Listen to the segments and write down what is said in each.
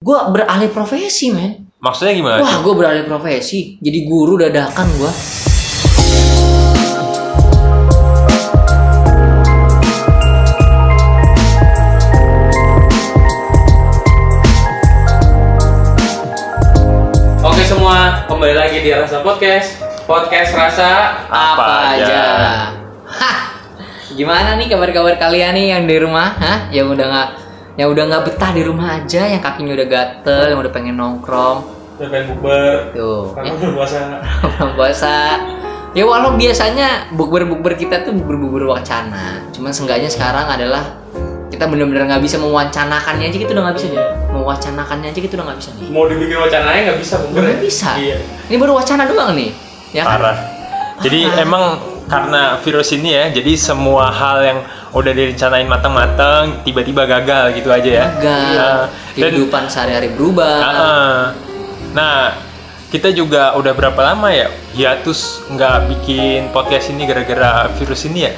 gue beralih profesi men Maksudnya gimana? wah gue beralih profesi jadi guru dadakan gue Oke semua, kembali lagi di Rasa Podcast. Podcast Rasa. Apa aja. Hah, gimana nih kabar-kabar kalian nih yang di rumah Hah? yang udah nggak yang udah nggak betah di rumah aja yang kakinya udah gatel yang udah pengen nongkrong Udah pengen bukber. tuh Karena ya, udah puasa. bulan puasa ya walau biasanya bukber-bukber kita tuh bukber-bukber wacana cuman seenggaknya sekarang adalah kita bener-bener nggak bisa mewancanakannya aja gitu udah nggak bisa aja mewacanakannya aja gitu udah nggak bisa nih Mau dibikin wacananya nggak bisa bukber. Nggak ya? bisa. Iya. ini baru wacana doang nih ya kan? Parah. Jadi emang karena virus ini ya, jadi semua hal yang udah direncanain matang-matang tiba-tiba gagal gitu aja ya. gagal Nah, kehidupan sehari-hari berubah Heeh. Nah, kita juga udah berapa lama ya hiatus nggak bikin podcast ini gara-gara virus ini ya?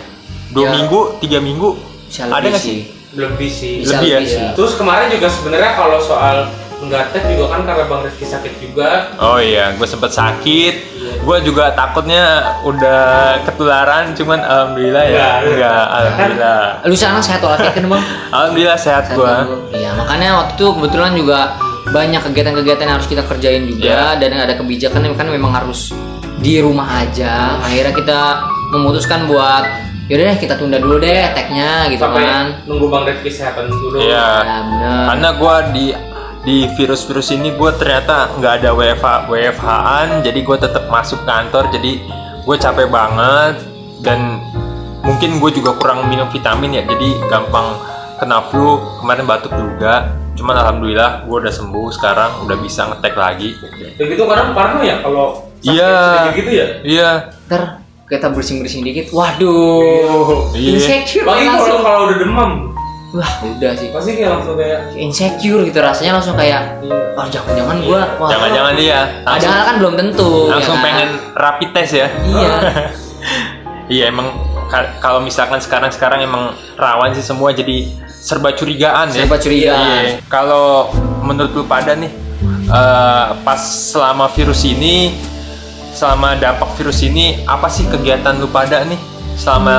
Dua Ya. minggu, tiga minggu, bisa ada nggak sih? Lebih sih. bisa Lebih ya? lebih sih Terus kemarin juga sebenarnya kalau soal nggak tek juga kan karena Bang Rizky sakit juga. Oh iya, gue sempet sakit. Iya. Gue juga takutnya udah ketularan, cuman alhamdulillah ya, Enggak, enggak, alhamdulillah. lu sana sehat walafiat kan bang Alhamdulillah sehat Sehat gue. iya makanya waktu itu kebetulan juga banyak kegiatan-kegiatan yang harus kita kerjain juga Iya. dan ada kebijakan yang kan memang harus di rumah aja akhirnya kita memutuskan buat yaudah deh kita tunda dulu deh tagnya gitu Sampai kan nunggu Bang Rizky kesehatan dulu. Iya. ya bener Karena gue di di virus-virus ini gue ternyata nggak ada WFH WFH-an, jadi gue tetap masuk kantor, jadi gue capek banget dan mungkin gue juga kurang minum vitamin ya, jadi gampang kena flu. Kemarin batuk juga, cuman alhamdulillah gue udah sembuh sekarang, udah bisa ngetek lagi. Begitu kadang parno ya kalau sakit Iya. gitu ya. Iya, ntar kita bersing-bersing dikit waduh Iya. insecure Lagi kalau kalau udah demam, wah udah sih pasti kayak langsung kayak insecure gitu rasanya langsung kayak iya. oh jangan-jangan gua wah, jangan-jangan dia padahal kan belum tentu ya langsung kan? pengen rapid test ya. iya Iya emang ka- kalau misalkan sekarang-sekarang emang rawan sih semua jadi serba curigaan ya. Serba curigaan. Iya. Kalau menurut lu pada nih eh, pas selama virus ini selama dampak virus ini apa sih kegiatan lu pada nih selama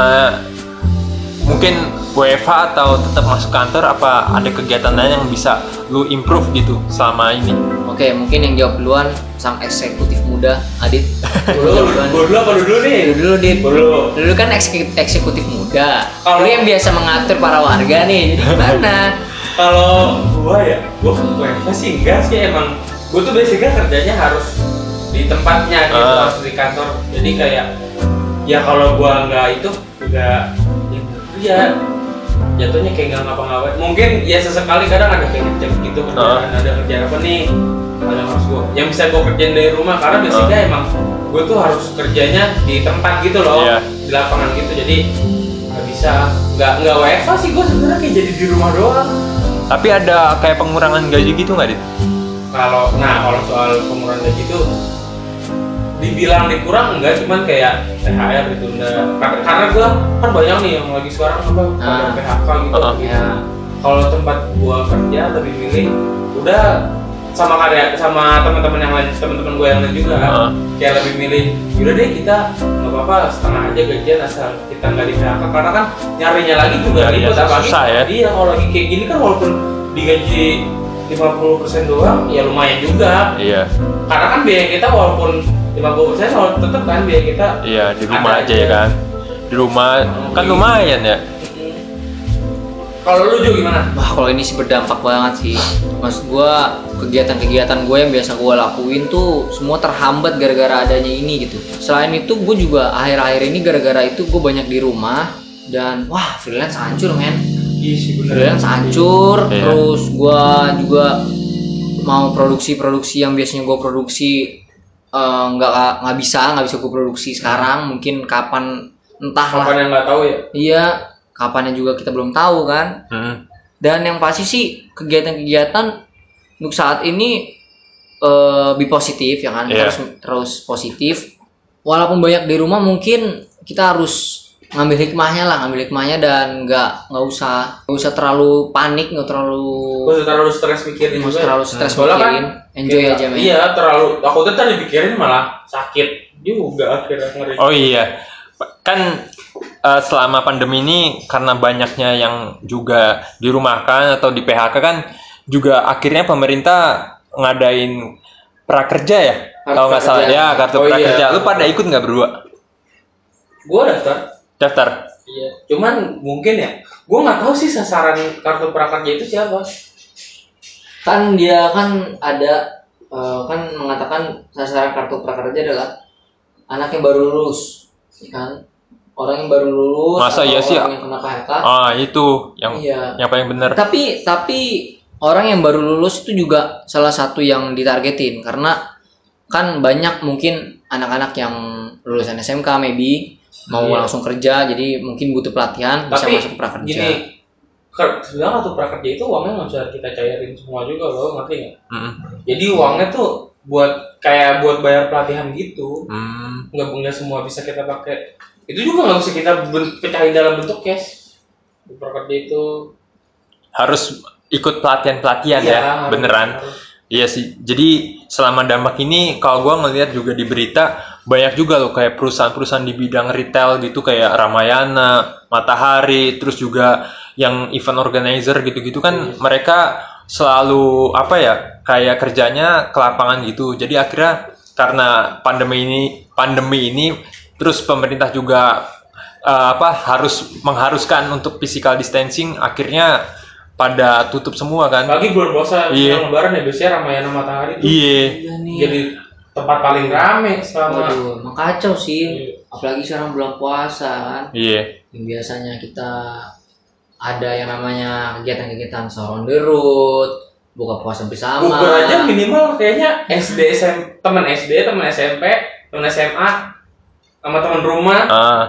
mungkin WFH atau tetap masuk kantor apa ada kegiatan lain yang bisa lu improve gitu selama ini? Oke, mungkin yang jawab duluan sang eksekutif muda Adit. Dulu, apa lu dulu nih? Dulu dulu Dit. Dulu. Dulu kan eksekutif, eksekutif muda. Kalau- Lu yang biasa mengatur para warga nih. Jadi gimana? Kalau gua ya, gua WFH sih enggak sih emang gua tuh basicnya kerjanya harus di tempatnya gitu, Ah. harus di kantor. Jadi kayak ya kalau gua nggak itu juga ya kerja jatuhnya kayak nggak ngapa-ngapain. Mungkin ya sesekali kadang ada kayak ngecek gitu kerjaan, ada kerjaan apa nih ada yang harus gua yang bisa gua kerjain dari rumah karena basicnya emang gua tuh harus kerjanya di tempat gitu loh Iya. di lapangan gitu jadi nggak bisa nggak nggak WFH sih gua sebenarnya kayak jadi di rumah doang Tapi ada kayak pengurangan gaji gitu nggak dit? kalau nah kalau soal pengurangan gaji itu dibilang dikurang enggak cuman kayak THR gitu enggak karena, karena gua kan banyak nih yang lagi sekarang apa ada Ah. PHK gitu, Ah. gitu. Ya. kalau tempat gua kerja lebih milih udah sama karya sama teman-teman yang lain teman-teman gua yang lain juga Ah. kayak lebih milih yaudah deh kita nggak apa-apa setengah aja gajian asal kita nggak di PHK karena kan nyarinya lagi juga Nyarinya ribet apalagi susah ya. iya kalau lagi kayak gini kan walaupun digaji 50% doang ya lumayan juga Iya, karena kan biaya kita walaupun 50% kalau tetap kan biaya kita iya di rumah aja ya kan. Di rumah kan Iya. lumayan ya. kalau lu juga gimana Wah, kalau ini sih berdampak banget sih. Mas gua kegiatan-kegiatan gue yang biasa gua lakuin tuh semua terhambat gara-gara adanya ini gitu. Selain itu gue juga akhir-akhir ini gara-gara itu gue banyak di rumah dan wah freelance hancur men. iya sih bener freelance hancur Iya. terus gua juga mau produksi-produksi yang biasanya gua produksi eh, nggak nggak bisa nggak bisa gua produksi sekarang mungkin kapan entahlah. Kapan yang nggak tahu ya? Iya kapannya juga kita belum tahu kan. Hmm. dan yang pasti sih kegiatan-kegiatan untuk saat ini eh be positif ya kan? Iya. terus terus positif. Walaupun banyak di rumah mungkin kita harus ngambil hikmahnya lah ngambil hikmahnya dan nggak nggak usah nggak usah terlalu panik nggak terlalu Gue terlalu stres mikirin nggak usah juga. terlalu stres kan mikirin enjoy kayak- aja men Iya, terlalu aku tuh tadi dipikirin malah sakit juga akhirnya ngeri. Oh iya, kan eh, selama pandemi ini karena banyaknya yang juga dirumahkan atau di PHK kan juga akhirnya pemerintah ngadain prakerja ya, kalau nggak salah ya kartu Oh iya. prakerja. Lu pada ikut nggak berdua Gue daftar. Daftar? Iya. Cuman mungkin ya, gue nggak tahu sih sasaran kartu prakerja itu siapa. kan dia kan ada eh, kan mengatakan sasaran kartu prakerja adalah anak yang baru lulus ya kan orang yang baru lulus Masa atau iya sih? orang yang kena PHK Ah itu yang iya yang paling bener. tapi tapi orang yang baru lulus itu juga salah satu yang ditargetin karena kan banyak mungkin anak-anak yang lulusan SMK maybe mau Iya. langsung kerja jadi mungkin butuh pelatihan bisa Tapi masuk prakerja Gini, sebenarnya kartu prakerja itu uangnya nggak bisa kita cairin semua juga loh, ngerti nggak? Mm, Jadi uangnya tuh buat kayak buat bayar pelatihan gitu, mm. nggak nggak semua bisa kita pakai. Itu juga nggak bisa kita pecahin dalam bentuk cash. Kartu Prakerja itu Harus ikut pelatihan pelatihan iya, ya, harus- beneran. harus. Iya sih. Jadi selama dampak ini kalau gua ngelihat juga di berita banyak juga loh kayak perusahaan-perusahaan di bidang retail gitu kayak Ramayana, Matahari, terus juga yang event organizer gitu-gitu kan mereka selalu apa ya kayak kerjanya ke lapangan gitu. Jadi akhirnya karena pandemi ini pandemi ini terus pemerintah juga eh, apa harus mengharuskan untuk physical distancing akhirnya pada tutup semua kan. Apalagi bulan puasa Iya. yang lebaran ya biasanya Ramayana Matahari itu Iya. Iya nih. jadi tempat paling rame selama Waduh, emang kacau sih. Iya. Apalagi sekarang bulan puasa kan. Iya. Yang biasanya kita ada yang namanya kegiatan-kegiatan sahur on the road, buka puasa bersama. Bukber aja minimal kayaknya SD SM, teman SD, teman SMP, teman SMA, sama teman rumah. Ah.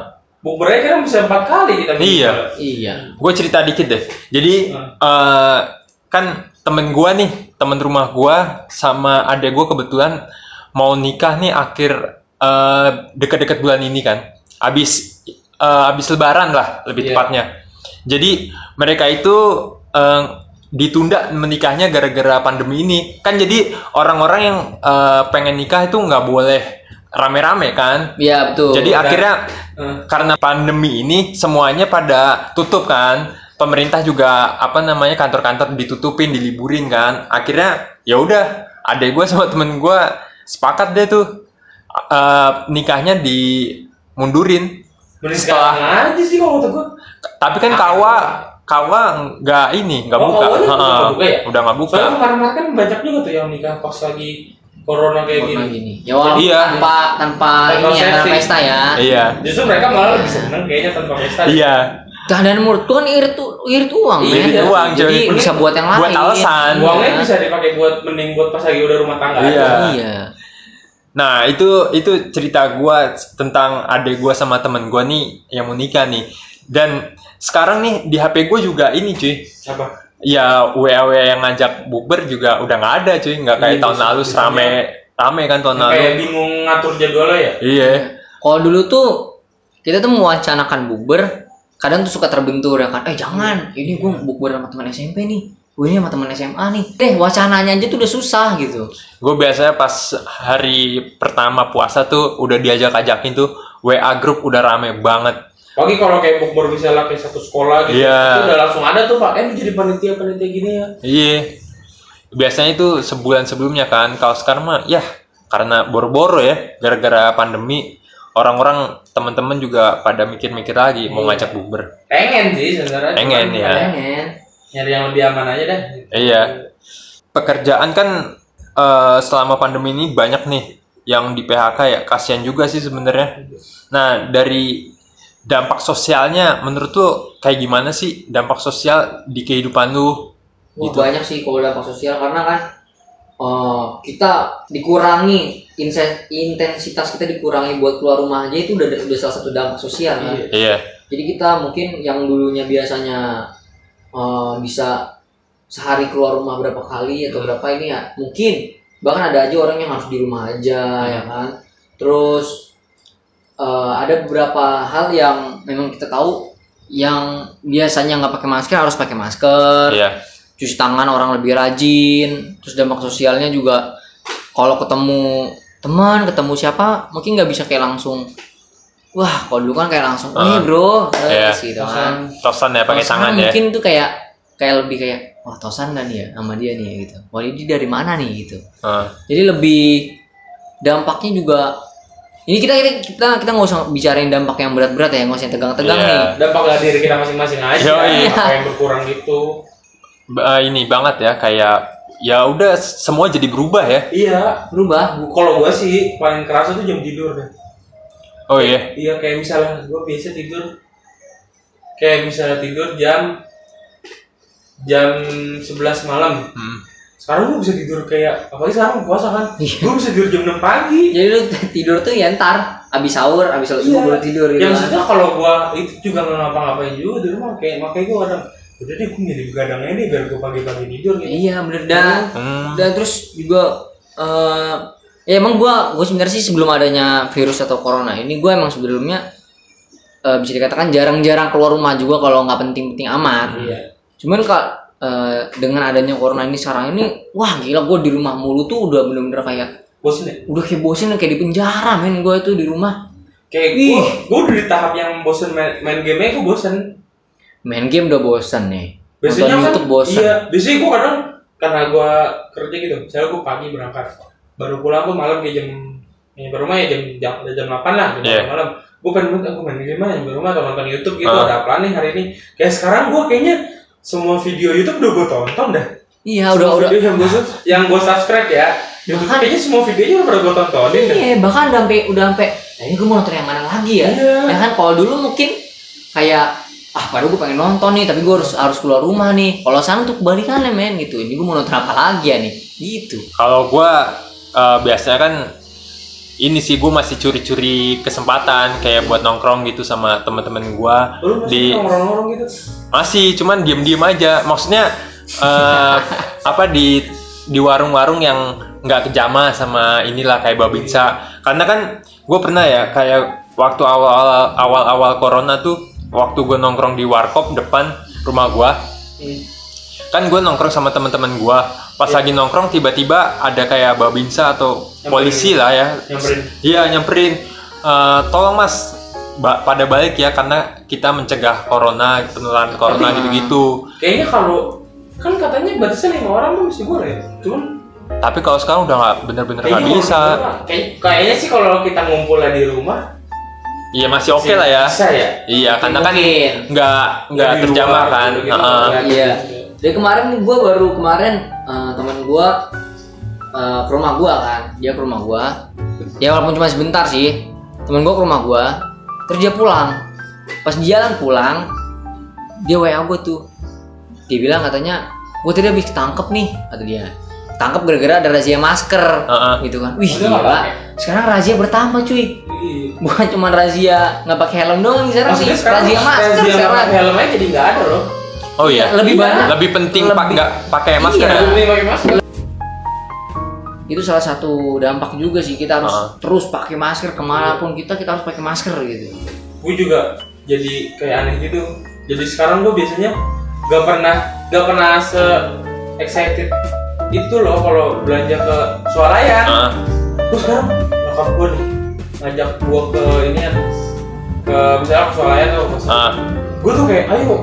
Bukber aja kan bisa empat kali kita Iya. Iya. gue cerita dikit deh. Jadi Hmm. eh, kan temen gue nih, temen rumah gue sama adek gue kebetulan mau nikah nih akhir eh, dekat-dekat bulan ini kan. Abis eh, abis Lebaran lah lebih Iya. tepatnya. Jadi mereka itu eh, ditunda menikahnya gara-gara pandemi ini. Kan jadi orang-orang yang eh, pengen nikah itu nggak boleh rame-rame kan. Iya betul. Jadi akhirnya Eh, karena pandemi ini semuanya pada tutup kan pemerintah juga apa namanya kantor-kantor ditutupin diliburin kan akhirnya ya udah adek gue sama temen gue sepakat deh tuh eh, nikahnya dimundurin Mending Setelah- aja sih kalau kata gue. tapi kan kawa kawa nggak ini nggak Oh, buka udah Heeh, nggak buka ya? udah nggak buka Soalnya kemarin-kemarin kan banyak juga tuh yang nikah pas lagi corona kayak Corona gini. gini. Ya walaupun Iya. tanpa tanpa Tanpa ini ya, tanpa pesta ya. iya Justru mereka malah lebih seneng kayaknya tanpa pesta. iya Keadaan menurut gua kan irit tuh irit uang, Iya, men. irit uang, Jadi coy. bisa buat yang lain. Buat alasan. Uangnya Iya. bisa dipakai buat mending buat pas lagi udah rumah tangga Iya. aja. Iya. Nah itu itu cerita gua tentang adik gua sama temen gua nih yang mau nikah nih. Dan sekarang nih di HP gue juga ini cuy. Apa? Ya WA WA yang ngajak bukber juga udah nggak ada cuy. Nggak kayak Iya, tahun lalu serame rame kan tahun lalu. Kayak bingung ngatur jadwalnya ya. Iya. Kalau dulu tuh kita tuh mewacanakan bukber, kadang tuh suka terbentur ya kan. Eh jangan, ini gua bukber sama teman SMP nih. Gue ini sama teman SMA nih. Eh wacananya aja tuh udah susah gitu. Gue biasanya pas hari pertama puasa tuh udah diajak ajakin tuh WA grup udah rame banget. Pagi kalau kayak bukber misalnya kayak satu sekolah gitu, Iya. itu udah langsung ada tuh pak, eh jadi panitia panitia gini ya. Iya. Biasanya itu sebulan sebelumnya kan. Kalau sekarang mah ya karena boro-boro ya gara-gara pandemi orang-orang teman-teman juga pada mikir-mikir lagi mau Iya. ngajak bukber. Pengen sih sebenarnya. Pengen, ya. Pengen. Nyari yang lebih aman aja dah. Iya. Pekerjaan kan eh, selama pandemi ini banyak nih yang di PHK ya. Kasihan juga sih sebenarnya. Nah, dari dampak sosialnya menurut lu kayak gimana sih dampak sosial di kehidupan lu? Wah, Gitu. banyak sih kalau dampak sosial karena kan eh, kita dikurangi intensitas kita dikurangi buat keluar rumah aja itu udah udah salah satu dampak sosial kan. Iya. Iya. Jadi kita mungkin yang dulunya biasanya eh, bisa sehari keluar rumah berapa kali atau berapa ini ya mungkin bahkan ada aja orang yang harus di rumah aja ya kan. Terus eh, ada beberapa hal yang memang kita tahu yang biasanya nggak pakai masker harus pakai masker Iya. cuci tangan orang lebih rajin terus dampak sosialnya juga kalau ketemu teman ketemu siapa mungkin nggak bisa kayak langsung wah kalau dulu kan kayak langsung nih bro Iya. terus gitu kan Tosan ya pakai tangan ya. mungkin tuh kayak kayak lebih kayak wah tosan kan ya sama dia nih gitu wah ini dari mana nih gitu Heeh. jadi lebih dampaknya juga ini kita kita kita kita nggak usah bicarain dampak yang berat-berat ya nggak usah yang tegang-tegang Iya. nih dampak dari diri kita masing-masing aja Yoi. apa yang berkurang gitu Ba- ini banget ya kayak ya udah semua jadi berubah ya. iya berubah kalau gua sih paling kerasa tuh jam tidur deh Oh iya. iya kayak misalnya gua biasa tidur kayak misalnya tidur jam jam 11 malam Hmm. sekarang gua bisa tidur kayak apalagi sekarang puasa kan Iya. gua bisa tidur jam 6 pagi jadi lu tidur tuh ya ntar abis sahur abis subuh Iya. baru tidur gitu ya kan. maksudnya kalau gua itu juga nggak ngapa-ngapain juga di rumah kayak makanya gua kadang udah deh gua milih begadang aja deh biar gua pagi-pagi tidur gitu iya bener dan Hmm. dan terus juga eh ya emang gua gua sebenarnya sih sebelum adanya virus atau corona ini gua emang sebelumnya eh, bisa dikatakan jarang-jarang keluar rumah juga kalau nggak penting-penting amat. Iya. Cuman kak eh, dengan adanya corona ini sekarang ini wah gila gue di rumah mulu tuh udah bener-bener kayak bosen ya? udah kayak bosen kayak di penjara men gue tuh di rumah. Kayak Ih. gua gua udah di tahap yang bosen main, main game gua bosen. Main game udah bosen nih. Biasanya nonton kan YouTube bosen. iya biasanya gua kadang karena gua kerja gitu misalnya gua pagi berangkat baru pulang gua malam kayak jam nyampe rumah ya jam jam udah jam 8 lah jam. 8 malam. Gua pengen aku main game aja nyampe rumah atau nonton YouTube gitu Ah. ada apa nih hari ini? Kayak sekarang gua kayaknya semua video YouTube udah gua tonton dah. Iya Semua udah. udah yang gua sub- yang gua subscribe ya. YouTube Bahkan- kayaknya semua videonya udah pada gua tontonin dah. Iya bahkan udah sampai udah sampai nah ini gue mau nonton yang mana lagi ya? Iya. ya kan kalau dulu mungkin kayak ah padahal gue pengen nonton nih tapi gue harus harus keluar rumah nih. Kalau sekarang tuh kebalikannya men gitu. Ini gue mau nonton apa lagi ya nih? Gitu. Kalau gua eh, biasanya kan ini sih gue masih curi-curi kesempatan kayak buat nongkrong gitu sama teman-teman gua lu di masih orang-orang gitu? Masih cuman diem-diem aja. Maksudnya eh, apa di di warung-warung yang nggak kejama sama inilah kayak babinsa karena kan gue pernah ya kayak waktu awal awal awal corona tuh waktu gue nongkrong di warkop depan rumah gua kan gue nongkrong sama teman-teman gua pas Iya. lagi nongkrong tiba-tiba ada kayak babinsa atau Nyamperin. polisi lah ya Nyamperin. iya nyamperin Eh, tolong mas ba- pada balik ya karena kita mencegah corona penularan corona gitu-gitu Kayaknya kalau kan katanya batasnya lima orang tuh masih boleh. Cuman tapi kalau sekarang udah nggak bener-bener nggak kayaknya bisa kayak- kayaknya sih kalau kita ngumpulnya di rumah iya masih oke lah ya Bisa ya. iya karena kan nggak nggak terjamah kan ya. Iya. Dari kemarin gue baru kemarin eh, teman gue eh, ke rumah gue kan, dia ke rumah gue. Ya walaupun cuma sebentar sih, temen gue ke rumah gue, terus dia pulang. Pas di jalan pulang, dia wa gue tuh. Dia bilang katanya, gue tadi habis ketangkep nih, kata dia. Tangkep gara-gara ada razia masker, Heeh. gitu kan. Wih Udah gila. pakai. Sekarang razia bertambah cuy. Bukan cuma razia nggak pakai helm doang sekarang sih, razia masker sekarang. pakai helm aja jadi nggak ada loh. Oh iya Lebih banyak. lebih penting pak nggak pakai masker Iya. ya? Lebih pakai masker. itu salah satu dampak juga sih kita harus Ah. terus pakai masker ke mana pun kita kita harus pakai masker gitu Gue juga jadi kayak aneh gitu. Jadi sekarang gue biasanya gak pernah gak pernah se excited itu loh kalau belanja ke swalayan. Heeh. Terus sekarang nyokap gue nih ngajak gue ke ini ya ke misalnya ke swalayan atau ke Heeh. gue tuh kayak ayo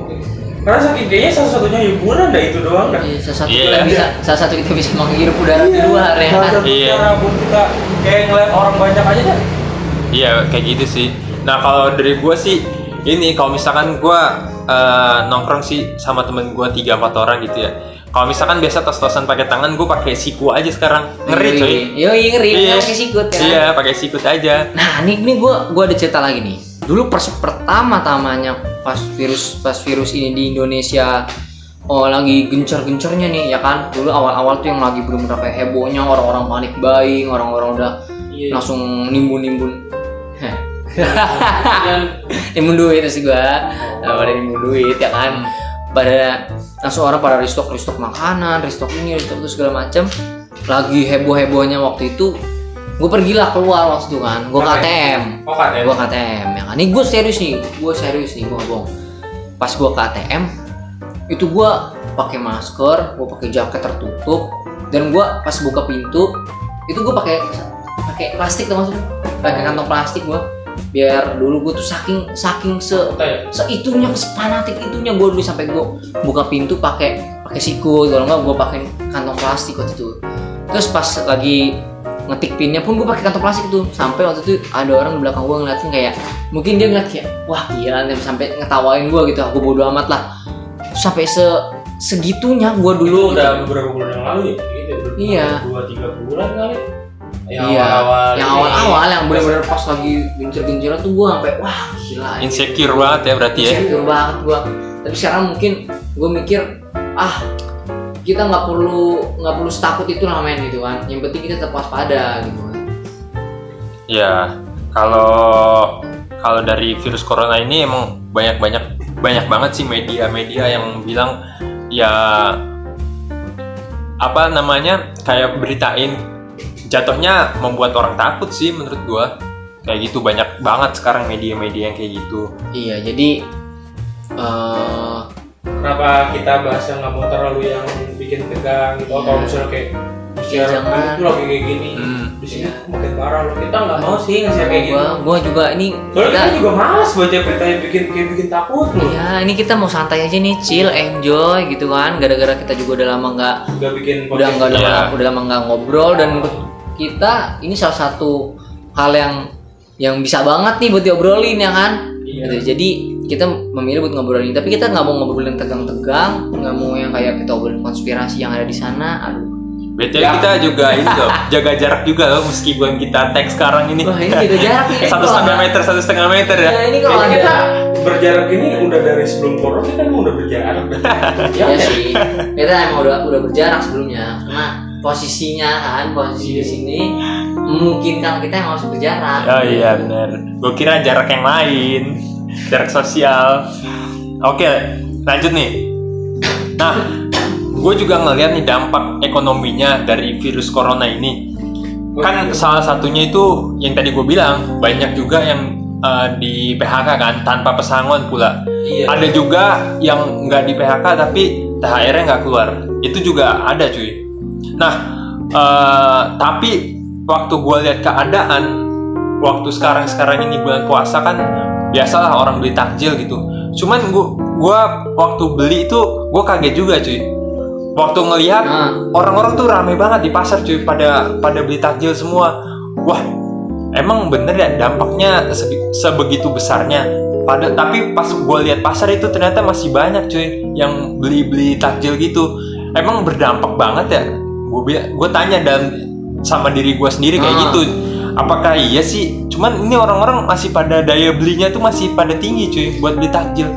karena saking kayaknya salah satunya hiburan dah itu doang dah Iya, salah satu Iya. kita bisa salah satu kita bisa menghirup udara di luar ya satu Iya. cara buat kita kayak ngeliat orang banyak aja dah Iya kayak gitu sih. Nah kalau dari gue sih ini kalau misalkan gue eh, nongkrong sih sama temen gue tiga empat orang gitu ya. Kalau misalkan biasa tos-tosan pakai tangan, gue pakai siku aja sekarang. Ngeri coy. yo iya ngeri Iya. pakai sikut ya Iya pakai sikut aja. nah ini ini gua gua ada cerita lagi nih dulu pers pertama tamanya pas virus pas virus ini di Indonesia oh lagi gencar-gencarnya nih ya kan? Dulu awal-awal tuh yang lagi belum kayak hebohnya orang-orang panik buying orang-orang udah Iya. langsung nimbun-nimbun. Yang nimbun duit sih gua. Nah, pada nimbun duit ya kan? Pada langsung orang pada restock restock makanan restock ini restock itu segala macam lagi heboh hebohnya waktu itu gue pergilah keluar waktu itu kan. Gue. KTM Oh kan ya? gue KTM ya kan? Ini gue serius nih. Gue serius nih gue bohong pas gue KTM itu gue pakai masker gue pakai jaket tertutup dan gue pas buka pintu itu gue pakai pakai plastik tuh maksudnya. Pakai kantong plastik gue biar dulu gue tuh saking saking se ya? seitunya sepanatik itunya gue dulu sampai gue buka pintu pakai pakai siku kalau nggak gue pakai kantong plastik waktu itu. Terus pas lagi ngetik pinnya pun gue pakai kantong plastik tuh sampai waktu itu ada orang di belakang gue ngeliatin kayak mungkin dia ngeliat kayak wah gila nih sampai ngetawain gue gitu aku bodo amat lah sampai se segitunya gue Dulu dulu udah beberapa bulan yang lalu ya? Gitu, Iya. Dua tiga bulan kali. Yang iya awal-awal. yang awal-awal yang bener-bener pas lagi gencer-genceran tuh gue sampai wah gila ini. insecure banget ya berarti ya insecure banget gua tapi sekarang mungkin gue mikir ah kita nggak perlu nggak perlu setakut itu lah men gitu kan. Yang penting kita tetap waspada gitu kan. Ya, kalau kalau dari virus corona ini emang banyak banyak banyak banget sih media-media yang bilang ya apa namanya kayak beritain jatuhnya membuat orang takut sih menurut gua. Kayak gitu banyak banget sekarang media-media yang kayak gitu. Iya jadi eh Kenapa kita bahas yang nggak mau terlalu yang bikin tegang gitu? Atau Iya. misalnya kayak Ya, share jangan. itu lagi kayak gini. Hmm. Di sini Iya. makin parah loh. Kita nggak mau sih nge-share kayak gitu. gua juga ini Soalnya kita juga malas baca berita yang bikin kayak bikin takut loh. ya ini kita mau santai aja nih chill enjoy gitu kan gara-gara kita juga udah lama nggak Udah bikin udah nggak. Iya. lama udah lama nggak ngobrol dan menurut kita ini salah satu hal yang yang bisa banget nih buat diobrolin ya kan Iya. gitu. jadi kita memilih buat ngobrolin tapi kita nggak mau ngobrolin tegang-tegang nggak mau yang kayak kita ngobrolin konspirasi yang ada di sana aduh. BTW Ya. kita juga ini loh jaga jarak juga loh meskipun kita tag sekarang ini. Wah ini jaga jarak nih satu setengah meter satu setengah meter ya. Ya ini kalau ada kita berjarak ini udah dari sebelum corona kita emang udah berjarak. ya. sih kita emang udah udah berjarak sebelumnya. Karena posisinya kan posisi di sini memungkinkan kita yang harus berjarak. Oh iya benar. Gue kira jarak yang lain, jarak sosial. Oke, lanjut nih. Nah, gue juga ngeliat nih dampak ekonominya dari virus corona ini. Kan salah satunya itu yang tadi gue bilang banyak juga yang eh, di PHK kan tanpa pesangon pula. Iya. Ada juga yang nggak di PHK tapi THR-nya nggak keluar. Itu juga ada cuy. Nah, eh, tapi waktu gue lihat keadaan, waktu sekarang sekarang ini bulan puasa kan biasalah orang beli takjil gitu. Cuman gua, gua waktu beli itu gue kaget juga cuy. Waktu ngelihat Nah. orang-orang tuh rame banget di pasar cuy pada pada beli takjil semua. Wah, emang bener ya dampaknya sebe- sebegitu besarnya. Pada tapi pas gue lihat pasar itu ternyata masih banyak cuy yang beli-beli takjil gitu. Emang berdampak banget ya. Gue gue tanya dan sama diri gue sendiri kayak Ah. gitu. Apakah iya sih? Cuman ini orang-orang masih pada daya belinya tuh masih pada tinggi cuy buat beli takjil.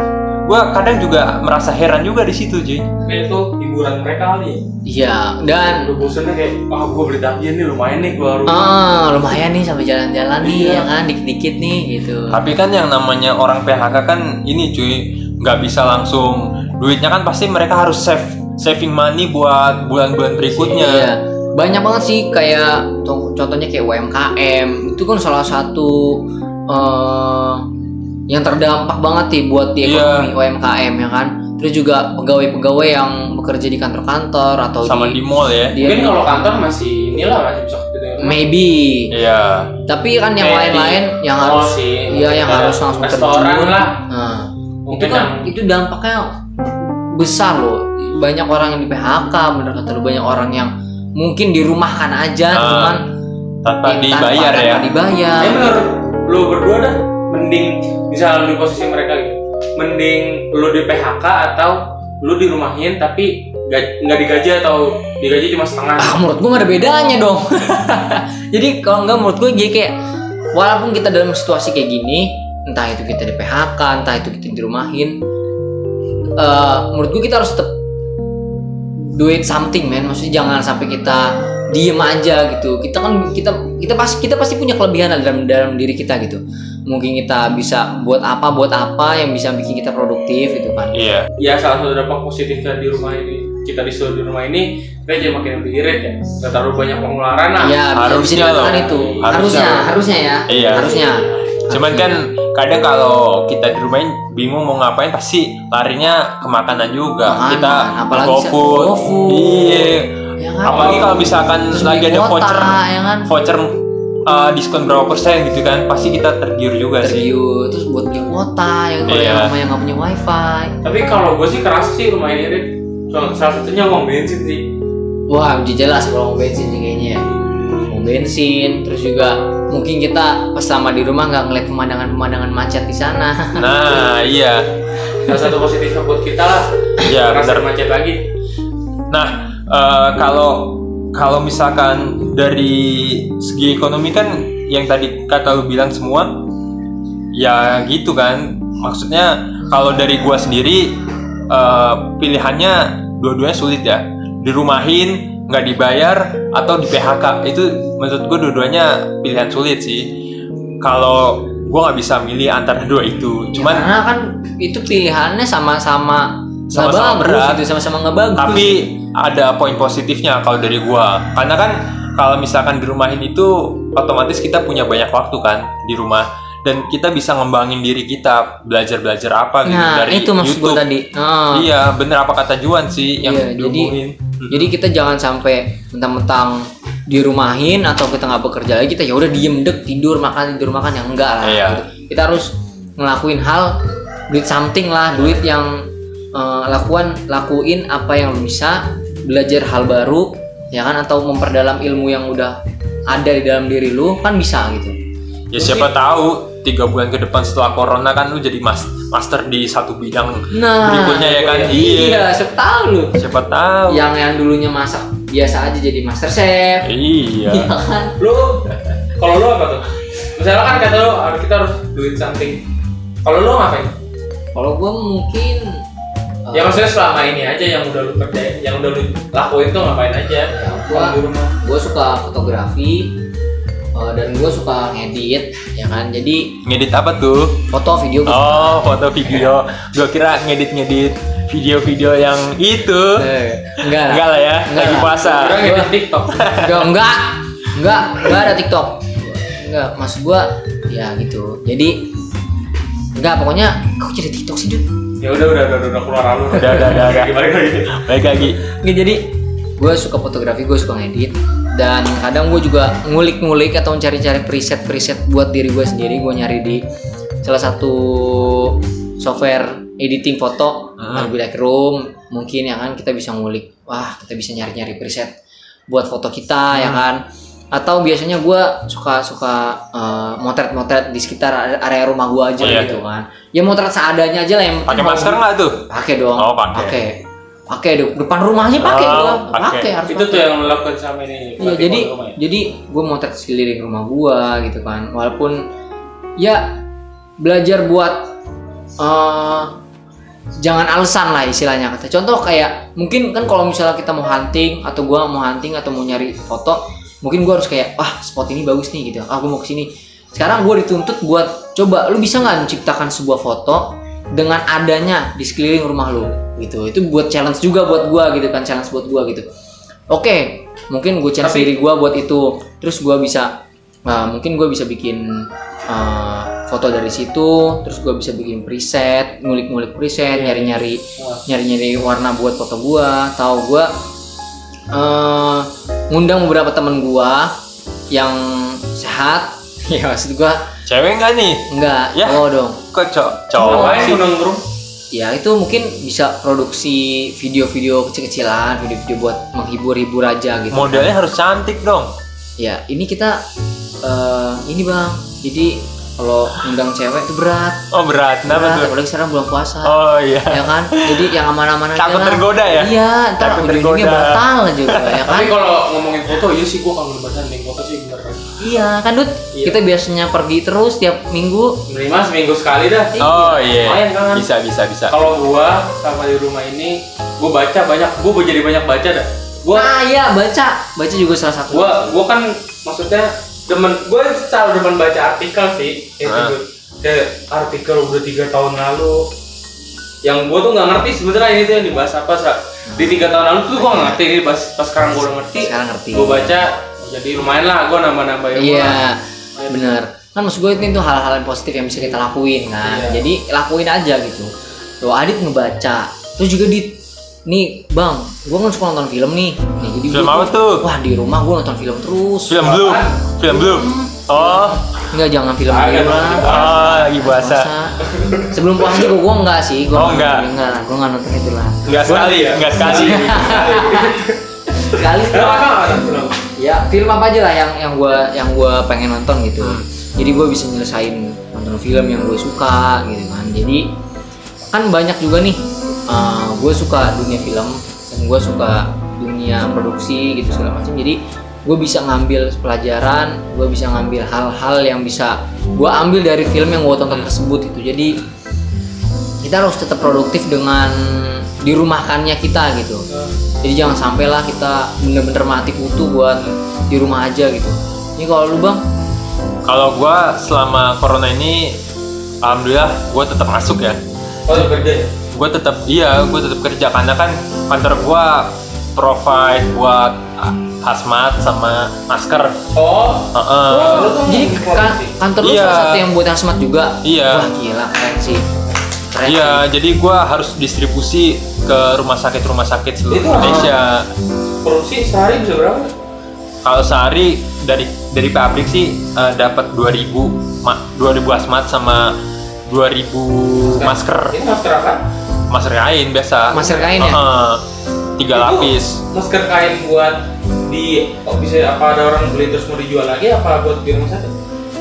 Gue kadang juga merasa heran juga di situ cuy. Kayak itu hiburan mereka kali. ya. iya dan Udah bosannya kayak, ah gue beli takjil nih lumayan nih keluar rumah. ah lumayan nih sampai jalan-jalan nih Iya. ya kan dikit-dikit nih gitu Tapi kan yang namanya orang PHK kan ini cuy nggak bisa langsung duitnya kan pasti mereka harus save saving money buat bulan-bulan berikutnya. Iya. Banyak banget sih kayak con- contohnya kayak UMKM itu kan salah satu eh, yang terdampak banget sih buat di Iya. ekonomi UMKM ya kan. Terus juga pegawai-pegawai yang bekerja di kantor-kantor atau Sama di di, mall ya. dia Mungkin kalau kantor masih inilah masih bisa gitu. maybe. Iya. Tapi kan yang lain-lain di yang mall harus sih. iya yang Kayak harus langsung terjun. lah. Nah, itu Mungkin kan yang itu dampaknya besar loh banyak orang yang di PHK bener kata lu banyak orang yang mungkin dirumahkan aja Ah, cuman Tanpa yang dibayar tanpa, ya. tanpa dibayar Ya menurut lu berdua dah mending misal lu di posisi mereka gitu. Mending lu di PHK atau lu dirumahin tapi nggak digaji atau digaji cuma setengah. ah menurut gua gak ada bedanya dong jadi kalau nggak menurut gua jadi kayak walaupun kita dalam situasi kayak gini entah itu kita di PHK entah itu kita dirumahin eh, menurut gua kita harus tetap do it something man maksudnya jangan sampai kita diem aja gitu kita kan kita kita pasti kita pasti punya kelebihan lah dalam dalam diri kita gitu mungkin kita bisa buat apa buat apa yang bisa bikin kita produktif gitu kan Iya. Ya salah satu dampak positifnya di rumah ini kita disuruh di rumah ini kita jadi makin lebih irit ya nggak terlalu banyak pengeluaran lah Iya, bisa Harusnya itu. Harusnya. Harusnya, harusnya ya. Iya. Harusnya. Cuman kan kadang kalau kita di rumah bingung mau ngapain pasti larinya ke makanan juga. Makanan, kita apalagi GoFood. Iya. Ya kan? Apalagi kalau misalkan Terus lagi ada voucher ya kan? voucher uh, diskon berapa persen gitu kan pasti kita tergiur juga sih. Tergiur, terus buat beli kuota ya kalau Iya. yang nggak punya wifi. tapi kalau gue sih keras sih lumayan irit So- salah satunya uang bensin sih Wah, udah jelas kalau mau bensin sih kayaknya ya. Mau bensin, terus juga mungkin kita pas sama di rumah nggak ngeliat pemandangan-pemandangan macet di sana. Nah, iya. salah satu positifnya buat kita lah Iya, rasa benar. macet lagi Nah, eh, kalau kalau misalkan dari segi ekonomi kan yang tadi kata lu bilang semua ya gitu kan. Maksudnya kalau dari gua sendiri eh, pilihannya dua-duanya sulit ya. Dirumahin, nggak dibayar atau di PHK. Itu menurut gua dua-duanya pilihan sulit sih. Kalau gua nggak bisa milih antara dua itu. Ya, Cuman karena kan itu pilihannya sama-sama Sama-sama berat. gitu, sama-sama nggak bagus. tapi ada poin positifnya kalau dari gua karena kan kalau misalkan dirumahin itu otomatis kita punya banyak waktu kan di rumah dan kita bisa ngembangin diri kita belajar belajar apa gitu nah, dari itu maksud gue YouTube. tadi. Oh. iya bener apa kata Juan sih yang Iya, jadi- Jadi kita jangan sampai mentang-mentang dirumahin atau kita nggak bekerja lagi kita ya udah diem dek tidur makan tidur makan yang enggak lah. Iya. gitu. Kita harus ngelakuin hal duit something lah duit yang eh, lakukan lakuin apa yang lu bisa belajar hal baru ya kan atau memperdalam ilmu yang udah ada di dalam diri lu kan bisa gitu. ya siapa tahu tiga bulan ke depan setelah corona kan lu jadi mas master di satu bidang Nah, berikutnya ya kan? iya, siapa tahu lu. siapa tahu. Yang yang dulunya masak biasa aja jadi master chef. iya. Iya kan? lu kalau lu apa tuh? Misalnya kan kata lu harus kita harus duit something. Kalau lu ngapain? Kalau gua mungkin ya maksudnya selama ini aja yang udah lu kerjain yang udah lu lakuin tuh ngapain aja? Gua- di rumah. gue suka fotografi eh, dan gue suka ngedit ya kan jadi ngedit apa tuh foto video gua Oh, foto video. Gua kira ngedit-ngedit video-video yang itu. Eh, enggak Enggak lah ya, Enggak lagi lah. puasa. ngedit tiktok enggak enggak enggak enggak ada tiktok enggak maksud gue ya gitu jadi enggak pokoknya kok jadi tiktok sih Dut? ya udah udah udah udah keluar alur Udah, udah, udah, udah. gimana lagi Baik lagi. Nggak, jadi gue suka fotografi gue suka ngedit dan kadang gue juga ngulik-ngulik atau cari-cari preset-preset buat diri gue sendiri gue nyari di salah satu software editing foto. Adobe Lightroom mungkin ya kan kita bisa ngulik wah kita bisa nyari-nyari preset buat foto kita ya Hmm. kan atau biasanya gue suka suka eh, motret-motret di sekitar area rumah gue aja Oh, iya. gitu kan ya motret seadanya aja lah yang Pakai masker nggak tuh? pakai dong Oh, pakai. Pakai dong depan rumahnya pakai Oh, gua pakai. harus itu tuh pakai. yang lu lakukan sama ini iya jadi ya? jadi gue motret sekeliling rumah gua gitu kan walaupun ya belajar buat eh jangan alasan lah istilahnya kata contoh kayak mungkin kan kalau misalnya kita mau hunting atau gua mau hunting atau mau nyari foto mungkin gua harus kayak wah spot ini bagus nih gitu ah gua mau ke sini sekarang gua dituntut buat coba lu bisa nggak menciptakan sebuah foto dengan adanya di sekeliling rumah lu gitu itu buat challenge juga buat gua gitu kan challenge buat gua gitu oke mungkin gue challenge Tapi- diri gua buat itu terus gua bisa nah, mungkin gue bisa bikin uh, foto dari situ terus gue bisa bikin preset ngulik-ngulik preset Iya. nyari-nyari nyari-nyari warna buat foto gua tahu gua eh ngundang beberapa temen gua yang sehat ya maksud gua Cewek nggak nih? enggak Ya. oh dong Kok cowok? Cowok sih. Ya itu mungkin bisa produksi video-video kecil-kecilan video-video buat menghibur-hibur aja gitu Modelnya harus cantik dong. ya ini kita eh ini bang. Jadi kalau undang cewek itu berat. Oh berat, kenapa tuh? apalagi sekarang bulan puasa. Oh iya. ya kan? Jadi yang aman-aman aja Takut tergoda ya? iya ntar ujung-ujungnya batal juga ya kan? Tapi kalau ngomongin foto iya sih gua kangen banget nih. Foto sih bener iya kan Dut Iya. kita biasanya pergi terus tiap minggu minimal seminggu sekali dah Oh iya. Lumayan kan? Bisa bisa bisa. kalau gua sama di rumah ini gua baca banyak gua jadi banyak baca dah gua ah iya baca baca juga salah satu gua gua kan maksudnya demen gua selalu demen baca artikel sih kayak Ah. gitu. kayak artikel udah tiga tahun lalu yang gua tuh nggak ngerti sebenarnya ini tuh yang dibahas apa Sa. di tiga tahun lalu tuh gue nggak ngerti pas pas sekarang gue udah ngerti sekarang ngerti gue baca jadi lumayan lah gue nambah nambah ilmu iya lah. bener kan maksud gue itu hal-hal yang positif yang bisa kita lakuin kan Iya. jadi lakuin aja gitu tuh Adit ngebaca terus juga di nih bang gue kan suka nonton film nih nih jadi Film gua apa tuh? wah di rumah gue nonton film terus Film blue, film blue. Oh, Enggak jangan film dulu lah ah, lagi puasa. Sebelum puasa juga gue enggak sih gue Oh, enggak. enggak gue enggak nonton itu lah Enggak sekali, ya? enggak sekali. sekali film? Ya film apa aja lah yang yang gue yang gue pengen nonton gitu. Hmm. jadi gue bisa nyelesain nonton film yang gue suka gitu kan. Jadi kan banyak juga nih gue suka dunia film dan gue suka dunia produksi gitu segala macam. Jadi gue bisa ngambil pelajaran gue bisa ngambil hal-hal yang bisa gue ambil dari film yang gue tonton tersebut itu jadi kita harus tetap produktif dengan dirumahkannya kita gitu jadi jangan sampai lah kita bener-bener mati kutu buat di rumah aja gitu ini kalau lu bang Kalau gua selama corona ini alhamdulillah gua tetap masuk ya. Oh kerja ya? Gua tetap iya, gua tetap kerja karena kan kantor gua provide buat hazmat sama masker. Oh. Heeh. Lu tuh jadi di kan, kantor lu Iya. salah satu yang buat hazmat juga Iya. wah gila keren sih Iya, jadi gua harus distribusi ke rumah sakit-rumah sakit seluruh Itu Indonesia. produksi sehari bisa berapa? Kalau sehari dari dari pabrik sih eh, dapat 2000 ma, 2000 hazmat sama 2000 masker. Ini masker apa? Masker kain biasa. Masker kain ya? Heeh. tiga Itu lapis. Masker kain buat di oh, bisa apa ada orang beli terus mau dijual lagi apa buat di rumah sakit?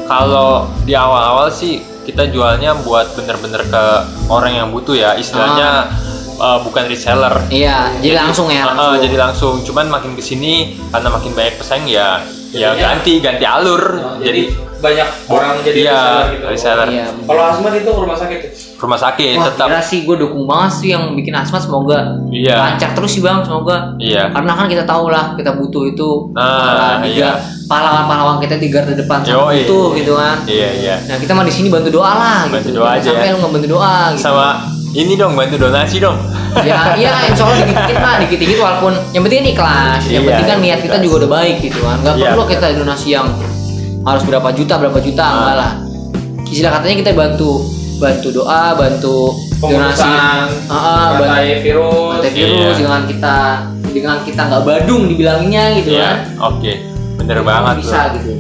Kalau di awal-awal sih kita jualnya buat bener-bener ke orang yang butuh ya, istilahnya eh, bukan reseller. iya jadi, langsung ya Heeh, langsung jadi langsung. Cuman makin ke sini karena makin banyak pesaing ya, ya Jadinya- ganti ganti alur. Oh, jadi jadi banyak orang jadi iya, reseller gitu. reseller. iya Kalau hazmat itu rumah sakit ya? Rumah sakit Wah, tetap. gila sih gue dukung banget sih yang bikin hazmat semoga Iya. lancar terus sih bang semoga Iya. karena kan kita tahu lah kita butuh itu Ah, para iya. pahlawan-pahlawan kita di garda depan Yoi. butuh gitu kan Iya iya. nah kita mah di sini bantu doa lah Bantu gitu doa Jangan aja sampai ya. lu nggak bantu doa gitu Sama ini dong bantu donasi dong. ya iya insya Allah dikit-dikit lah dikit-dikit walaupun yang penting ini kelas yang Iya, penting kan niat kita ikhlas. juga udah baik gitu kan nggak Iya, perlu kita donasi yang harus berapa juta berapa juta Ah. enggak lah istilah katanya kita bantu bantu doa bantu donasi Ah, ah, bantu virus. virus Iya. dengan kita dengan kita nggak badung dibilangnya gitu Iya. kan Oke. Bener banget bisa bro. gitu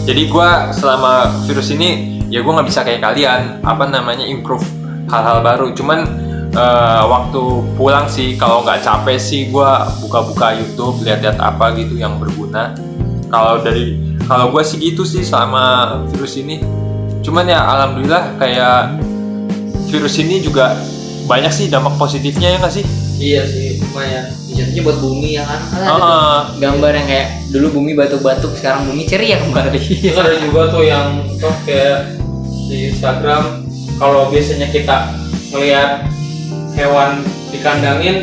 Jadi gua selama virus ini ya gua nggak bisa kayak kalian apa namanya improve hal-hal baru. Cuman eh, waktu pulang sih kalau nggak capek sih gua buka-buka YouTube lihat-lihat apa gitu yang berguna. Kalau dari kalau gua sih gitu sih selama virus ini. Cuman ya alhamdulillah kayak virus ini juga banyak sih dampak positifnya ya nggak sih? Iya sih, lumayan. jatuhnya buat bumi ya kan Kan ada Ah, gambar yang kayak dulu bumi batuk-batuk sekarang bumi ceria kembali Terus ada juga tuh yang tuh kayak di Instagram kalau biasanya kita ngelihat hewan dikandangin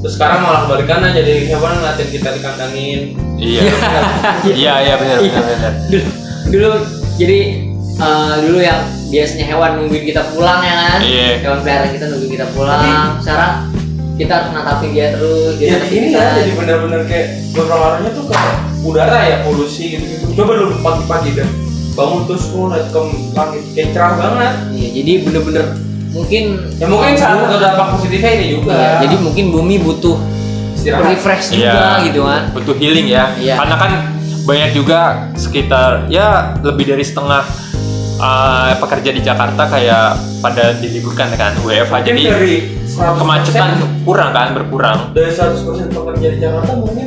terus sekarang malah kebalikannya jadi hewan ngeliatin kita dikandangin iya. Iya iya benar benar benar. dulu, dulu jadi eh, dulu yang biasanya hewan nungguin kita pulang ya kan? Iya. hewan peliharaan kita nungguin kita pulang. Sekarang kita harus natapin dia terus dia ya natapin ini kita. ya jadi benar-benar kayak berpengaruhnya tuh ke udara ya polusi gitu-gitu. Coba dulu pagi-pagi dan bangun terus lu lihat ke langit kayak cerah banget. Iya jadi bener-bener mungkin ya mungkin salah satu dampak positifnya ini juga. Iya, jadi mungkin bumi butuh istirahat. refresh juga Iya. gitu kan? Butuh healing ya. Iya. karena kan banyak juga sekitar ya lebih dari setengah uh, pekerja di Jakarta kayak pada diliburkan kan WFH jadi dari 100% kemacetan kurang kan berkurang. Dari 100% pekerja di Jakarta mungkin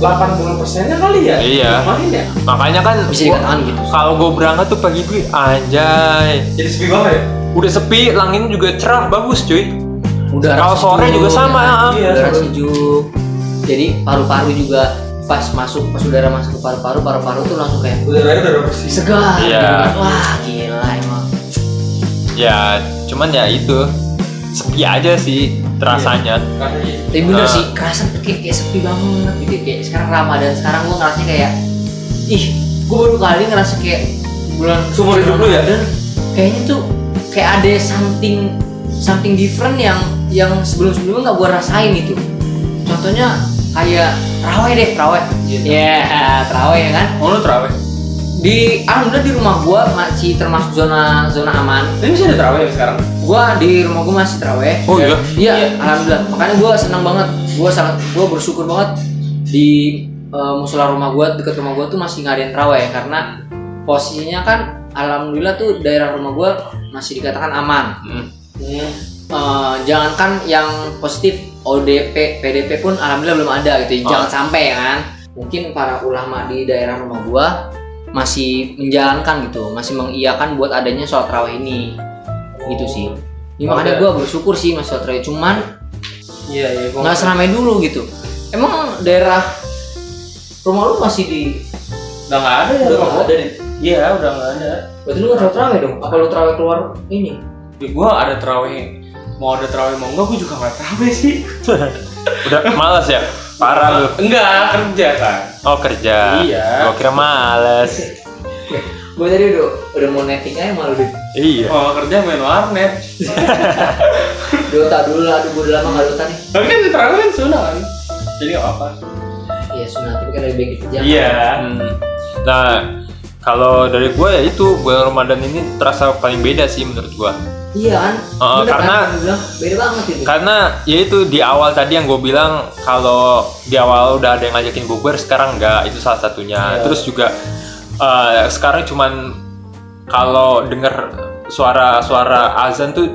80 persennya kali ya? Iya. lumayan ya? Makanya kan bisa dikatakan gitu. kalau gue berangkat tuh pagi gue anjay. Jadi sepi banget ya? Udah sepi langitnya juga cerah bagus cuy. Udara Kalau sore juga sama, ya. Iya, udara sejuk. Jadi paru-paru juga pas masuk pas udara masuk ke paru-paru paru-paru tuh langsung kayak udaranya udah bersih segar Iya. gitu. wah gila emang ya cuman ya itu sepi aja sih terasanya katanya tapi bener Ah. sih kerasa kayak, kayak sepi banget gitu kayak sekarang Ramadan sekarang gue ngerasa kayak ih gue baru kali ngerasa kayak bulan Seumur hidup lu ya? Ramadan, kayaknya tuh kayak ada something something different yang yang sebelum sebelumnya nggak gue rasain itu contohnya kayak terawih deh terawih Iya. ya terawih ya kan Oh lu terawih? di alhamdulillah di rumah gua masih termasuk zona zona aman Ini masih ada terawih ya sekarang? gua di rumah gua masih terawih Oh iya. iya alhamdulillah makanya gua senang banget gua sangat gua bersyukur banget di eh, musola rumah gua dekat rumah gua tuh masih ngadain terawih karena posisinya kan alhamdulillah tuh daerah rumah gua masih dikatakan aman Hmm. Eh, jangankan yang positif ODP, PDP pun alhamdulillah belum ada gitu. Oh. Jangan sampai ya kan. Mungkin para ulama di daerah rumah gua masih menjalankan gitu, masih mengiyakan buat adanya sholat tarawih ini. Gitu sih. Ini Oh, makanya udah. gua bersyukur sih mas sholat. Cuman Iya iya. nggak seramai dulu gitu. Emang daerah rumah lu masih di Udah nggak ada ya? Udah nggak ada nih. Iya udah nggak ada. Berarti lu nggak tarawih dong? Apa lu tarawih keluar ini? Ya, gua ada terawih. Mau ada terawih mau enggak? Gua juga nggak terawih sih. Udah malas ya? Parah lu. Enggak kerja kan. Oh kerja. Iya. Gua kira males. Gue tadi udah udah mau netting aja malu deh. iya. Mau kerja main warnet. Dota dulu lah, aduh gue udah lama nggak dota nih. Tapi kan terawih kan sunnah kan. Jadi nggak apa. Iya sunat tapi kan lebih baik kerja. Iya. Hmm. Nah, kalau dari gue ya itu bulan Ramadan ini terasa paling beda sih menurut gue. Iya kan? Oh, Bener karena- kan? Gua bilang, beda banget itu. Karena ya itu di awal tadi yang gue bilang kalau di awal udah ada yang ngajakin bukber, sekarang enggak itu salah satunya. Iya. Terus juga eh, sekarang cuman kalau denger suara-suara azan tuh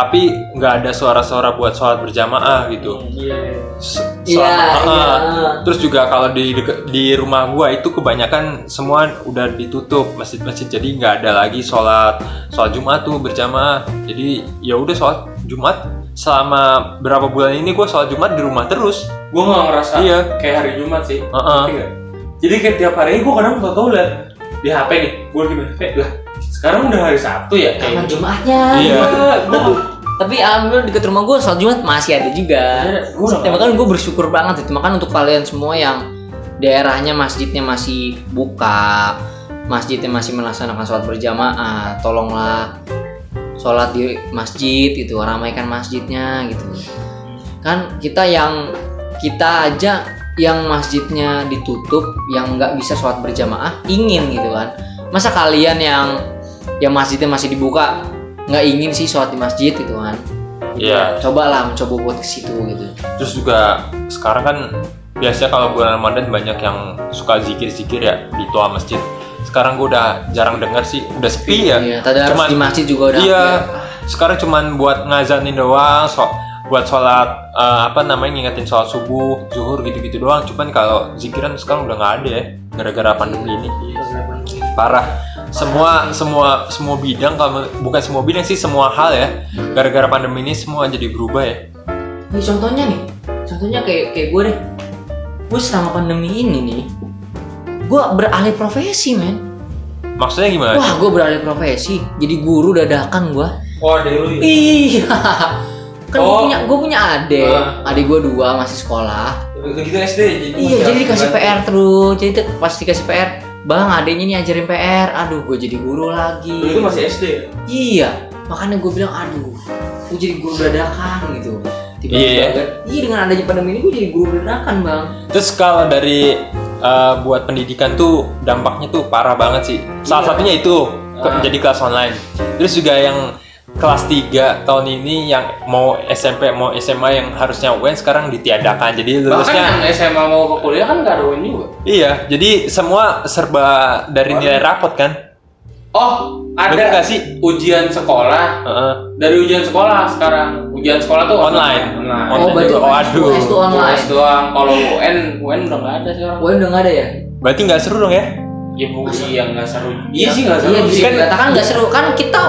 tapi nggak ada suara-suara buat sholat berjamaah gitu. Iya. S- Iya, selama- iya. Ah. Terus juga kalau di di rumah gua itu kebanyakan semua udah ditutup masjid-masjid jadi nggak ada lagi sholat sholat Jumat tuh berjamaah. Jadi ya udah sholat Jumat selama berapa bulan ini gua sholat Jumat di rumah terus. Gue nggak ngerasa Iya. kayak hari Jumat sih. Heeh. Ngerti nggak? Jadi kayak tiap hari gue kadang tau liat di HP nih, gue lagi main HP lah. Sekarang udah hari Sabtu ya kayak Jumatnya? Iya. gue Tapi alhamdulillah deket rumah gue sholat Jumat masih ada juga. Ya, makanya gue bersyukur banget itu. Makanya untuk kalian semua yang daerahnya masjidnya masih buka, masjidnya masih melaksanakan sholat berjamaah, tolonglah sholat di masjid itu, ramaikan masjidnya gitu. Kan kita yang kita aja yang masjidnya ditutup, yang nggak bisa sholat berjamaah, ingin gitu kan. Masa kalian yang yang masjidnya masih dibuka nggak ingin sih sholat di masjid gitu kan? Iya. Cobalah mencoba buat ke situ gitu. Terus juga sekarang kan biasanya kalau bulan Ramadan banyak yang suka zikir-zikir ya di toa masjid. Sekarang gua udah jarang dengar sih, udah sepi ya. Iya, tadi Cuman- di masjid juga udah. Iya, sekarang cuman buat ngazanin doang, so, buat sholat eh, apa namanya ngingetin sholat subuh, zuhur gitu-gitu doang. Cuman kalau zikiran sekarang udah nggak ada ya, gara-gara pandemi ini. Parah. Semua semua semua bidang kalau bukan semua bidang sih semua hal ya, gara-gara pandemi ini semua jadi berubah ya. Nih contohnya nih, contohnya kayak kayak gue deh. Gue selama pandemi ini nih, gue beralih profesi men. Maksudnya gimana? Wah, gue beralih profesi, jadi guru dadakan gue. Oh ada lu ya? Iya. Kan gue Oh. punya gue punya adik, Wah. adik gue dua masih sekolah. Begitu SD jadi Iya, jadi dikasih PR terus. Jadi tuh pas dikasih PR, bang adiknya nih ajarin PR. Aduh, gue jadi guru lagi. Lu itu masih SD ya? Iya, makanya gue bilang aduh, gue jadi guru dadakan gitu. Tiba-tiba Iya. kan, iya dengan adanya pandemi ini gue jadi guru dadakan bang. Terus kalau dari eh, buat pendidikan tuh dampaknya tuh parah banget sih. Salah Iya. satunya itu ke- Ah. jadi kelas online. Terus juga yang kelas 3 tahun ini yang mau SMP mau SMA yang harusnya UN sekarang ditiadakan. Jadi Bahkan lulusnya yang SMA mau ke kuliah kan gak ada UN juga. iya. Jadi semua serba dari nilai rapot kan. Oh, ada nggak sih? ujian sekolah. Heeh. Dari ujian sekolah sekarang. Ujian sekolah tuh Online. Online. Oh, berarti Oh, aduh. US tuh online. US doang. Kalau UN, UN udah nggak ada sekarang. Gue udah nggak ada ya? Berarti nggak seru dong ya? Ya bu, iya nggak seru. Iya sih nggak seru. Iya bisa Kan- dikatakan nggak seru kan kita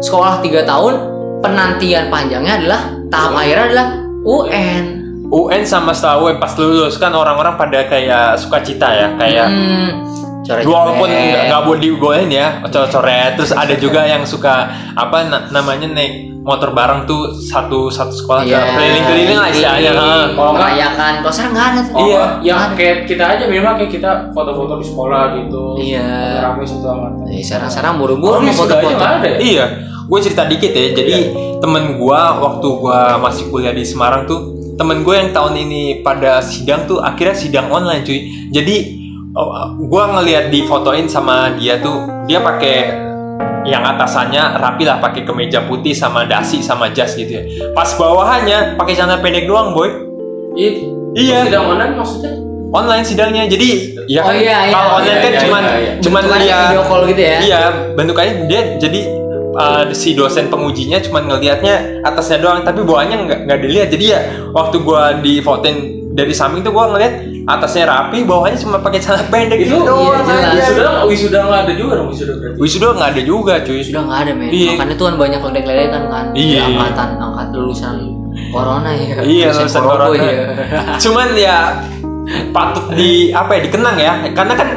sekolah 3 tahun penantian panjangnya adalah tahap akhirnya adalah UN. UN sama setelah UN pas lulus kan orang-orang pada kayak suka cita ya, kayak Hmm, coret-coret. walaupun nggak boleh dibolehin ya coret-coret terus ada juga yang suka apa na- namanya naik motor bareng tuh satu satu sekolah Iya. ke keliling-keliling lah istilahnya Keliling, ha. Kalau nggak- merayakan. Kalau sekarang nggak ada tuh. Oh, Iya. Ya kayak kita aja minimal kayak kita foto-foto di sekolah gitu. Iya. Ramai satu angkatan. Eh, sekarang sekarang buru-buru Oh, mau foto-foto. ya? iya gue cerita dikit ya jadi temen gua waktu gua masih kuliah di Semarang tuh temen gue yang tahun ini pada sidang tuh akhirnya sidang online cuy jadi gue ngelihat difotoin sama dia tuh dia pakai yang atasannya rapi lah pakai kemeja putih sama dasi sama jas gitu ya pas bawahannya pakai celana pendek doang boy Iya. Iya. Tidak online maksudnya? online sidangnya jadi ya Oh kan iya, iya, kalau iya, online kan iya, cuman iya, iya. cuman lihat video call gitu ya Iya, bentukannya dia jadi uh, si dosen pengujinya cuma ngelihatnya atasnya doang, tapi bawahnya nggak nggak dilihat. Jadi ya waktu gua di voting dari samping tuh gua ngeliat atasnya rapi, bawahnya cuma pakai celana pendek Itu gitu doang. iya, jelas. aja. Wisuda wisuda nggak ada juga dong wisuda berarti. Wisuda nggak ada juga cuy. sudah nggak ada men Iya. makanya tuh kan banyak ledek-ledekan kan Iya. Di angkatan angkat lulusan corona ya Iya, lulusan Korobo corona. ya. Cuman ya patut di apa ya dikenang ya, karena kan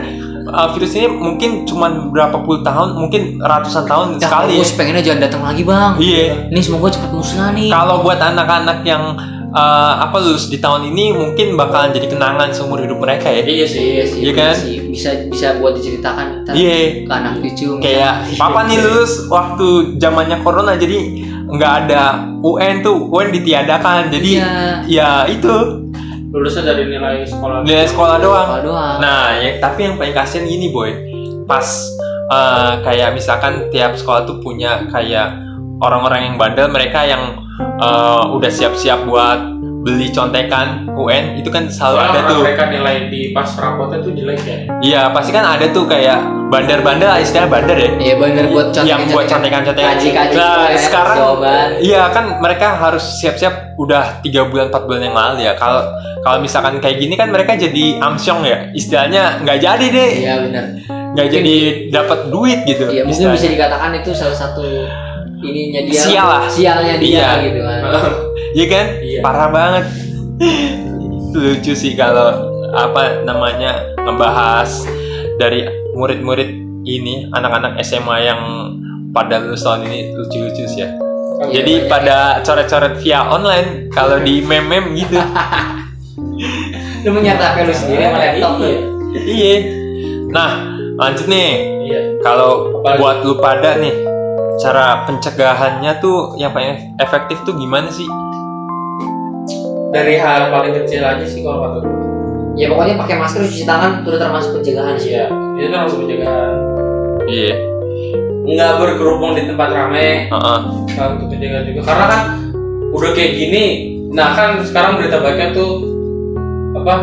uh, virus ini mungkin cuman berapa puluh tahun, mungkin ratusan tahun Ya, sekali. gue pengennya jangan datang lagi bang Iya. ini semoga cepat musnah nih Kalau buat anak-anak yang uh, apa lulus di tahun ini mungkin bakalan jadi kenangan seumur hidup mereka ya. Iya sih. iya sih, Iya bener kan? sih. bisa bisa buat diceritakan Iya. ke anak cucu Kayak papa nih lulus waktu zamannya corona jadi nggak ada UN tuh UN ditiadakan jadi Iya. ya itu Lulusnya dari nilai sekolah. nilai sekolah doang. Sekolah doang Nah ya tapi yang paling kasihan gini boy pas uh, kayak misalkan tiap sekolah tuh punya kayak orang-orang yang bandel mereka yang uh, udah siap-siap buat beli contekan UN itu kan selalu ada Soalnya tuh. mereka nilai di pas rapotnya tuh jelek ya. Iya pasti kan ada tuh kayak bandar-bandar lah istilah bandar ya. Iya bener buat contekan yang buat contekan-contekan. kaji-kaji Nah gitu ya, sekarang iya kan mereka harus siap-siap udah tiga bulan 4 bulan yang lalu ya. Kalau kalau misalkan kayak gini kan mereka jadi amsyong ya istilahnya nggak jadi deh iya bener nggak jadi dapat duit gitu. iya mungkin istilahnya. bisa dikatakan itu salah satu ininya dia Sial lah. sialnya dia Iya. gitu kan Iya kan? Iya. Parah banget. Lucu sih kalau apa namanya ngebahas dari murid-murid ini anak-anak SMA yang pada lulus tahun ini lucu-lucu sih ya. Jadi pada coret-coret via online kalau di meme-meme gitu. lu menyerta HP lu sendiri sama laptop Iya. iya. Nah, lanjut nih. Iya. Kalau buat lu pada nih cara pencegahannya tuh yang paling efektif tuh gimana sih? Dari hal paling kecil aja sih kalau kata gue. ya pokoknya pakai masker cuci tangan itu termasuk pencegahan sih Iya. Itu kan harus pencegahan. Iya. Nggak berkerumun di tempat ramai. Heeh. Kalau untuk pencegahan juga. Karena kan udah kayak gini. Nah kan sekarang berita baiknya tuh apa?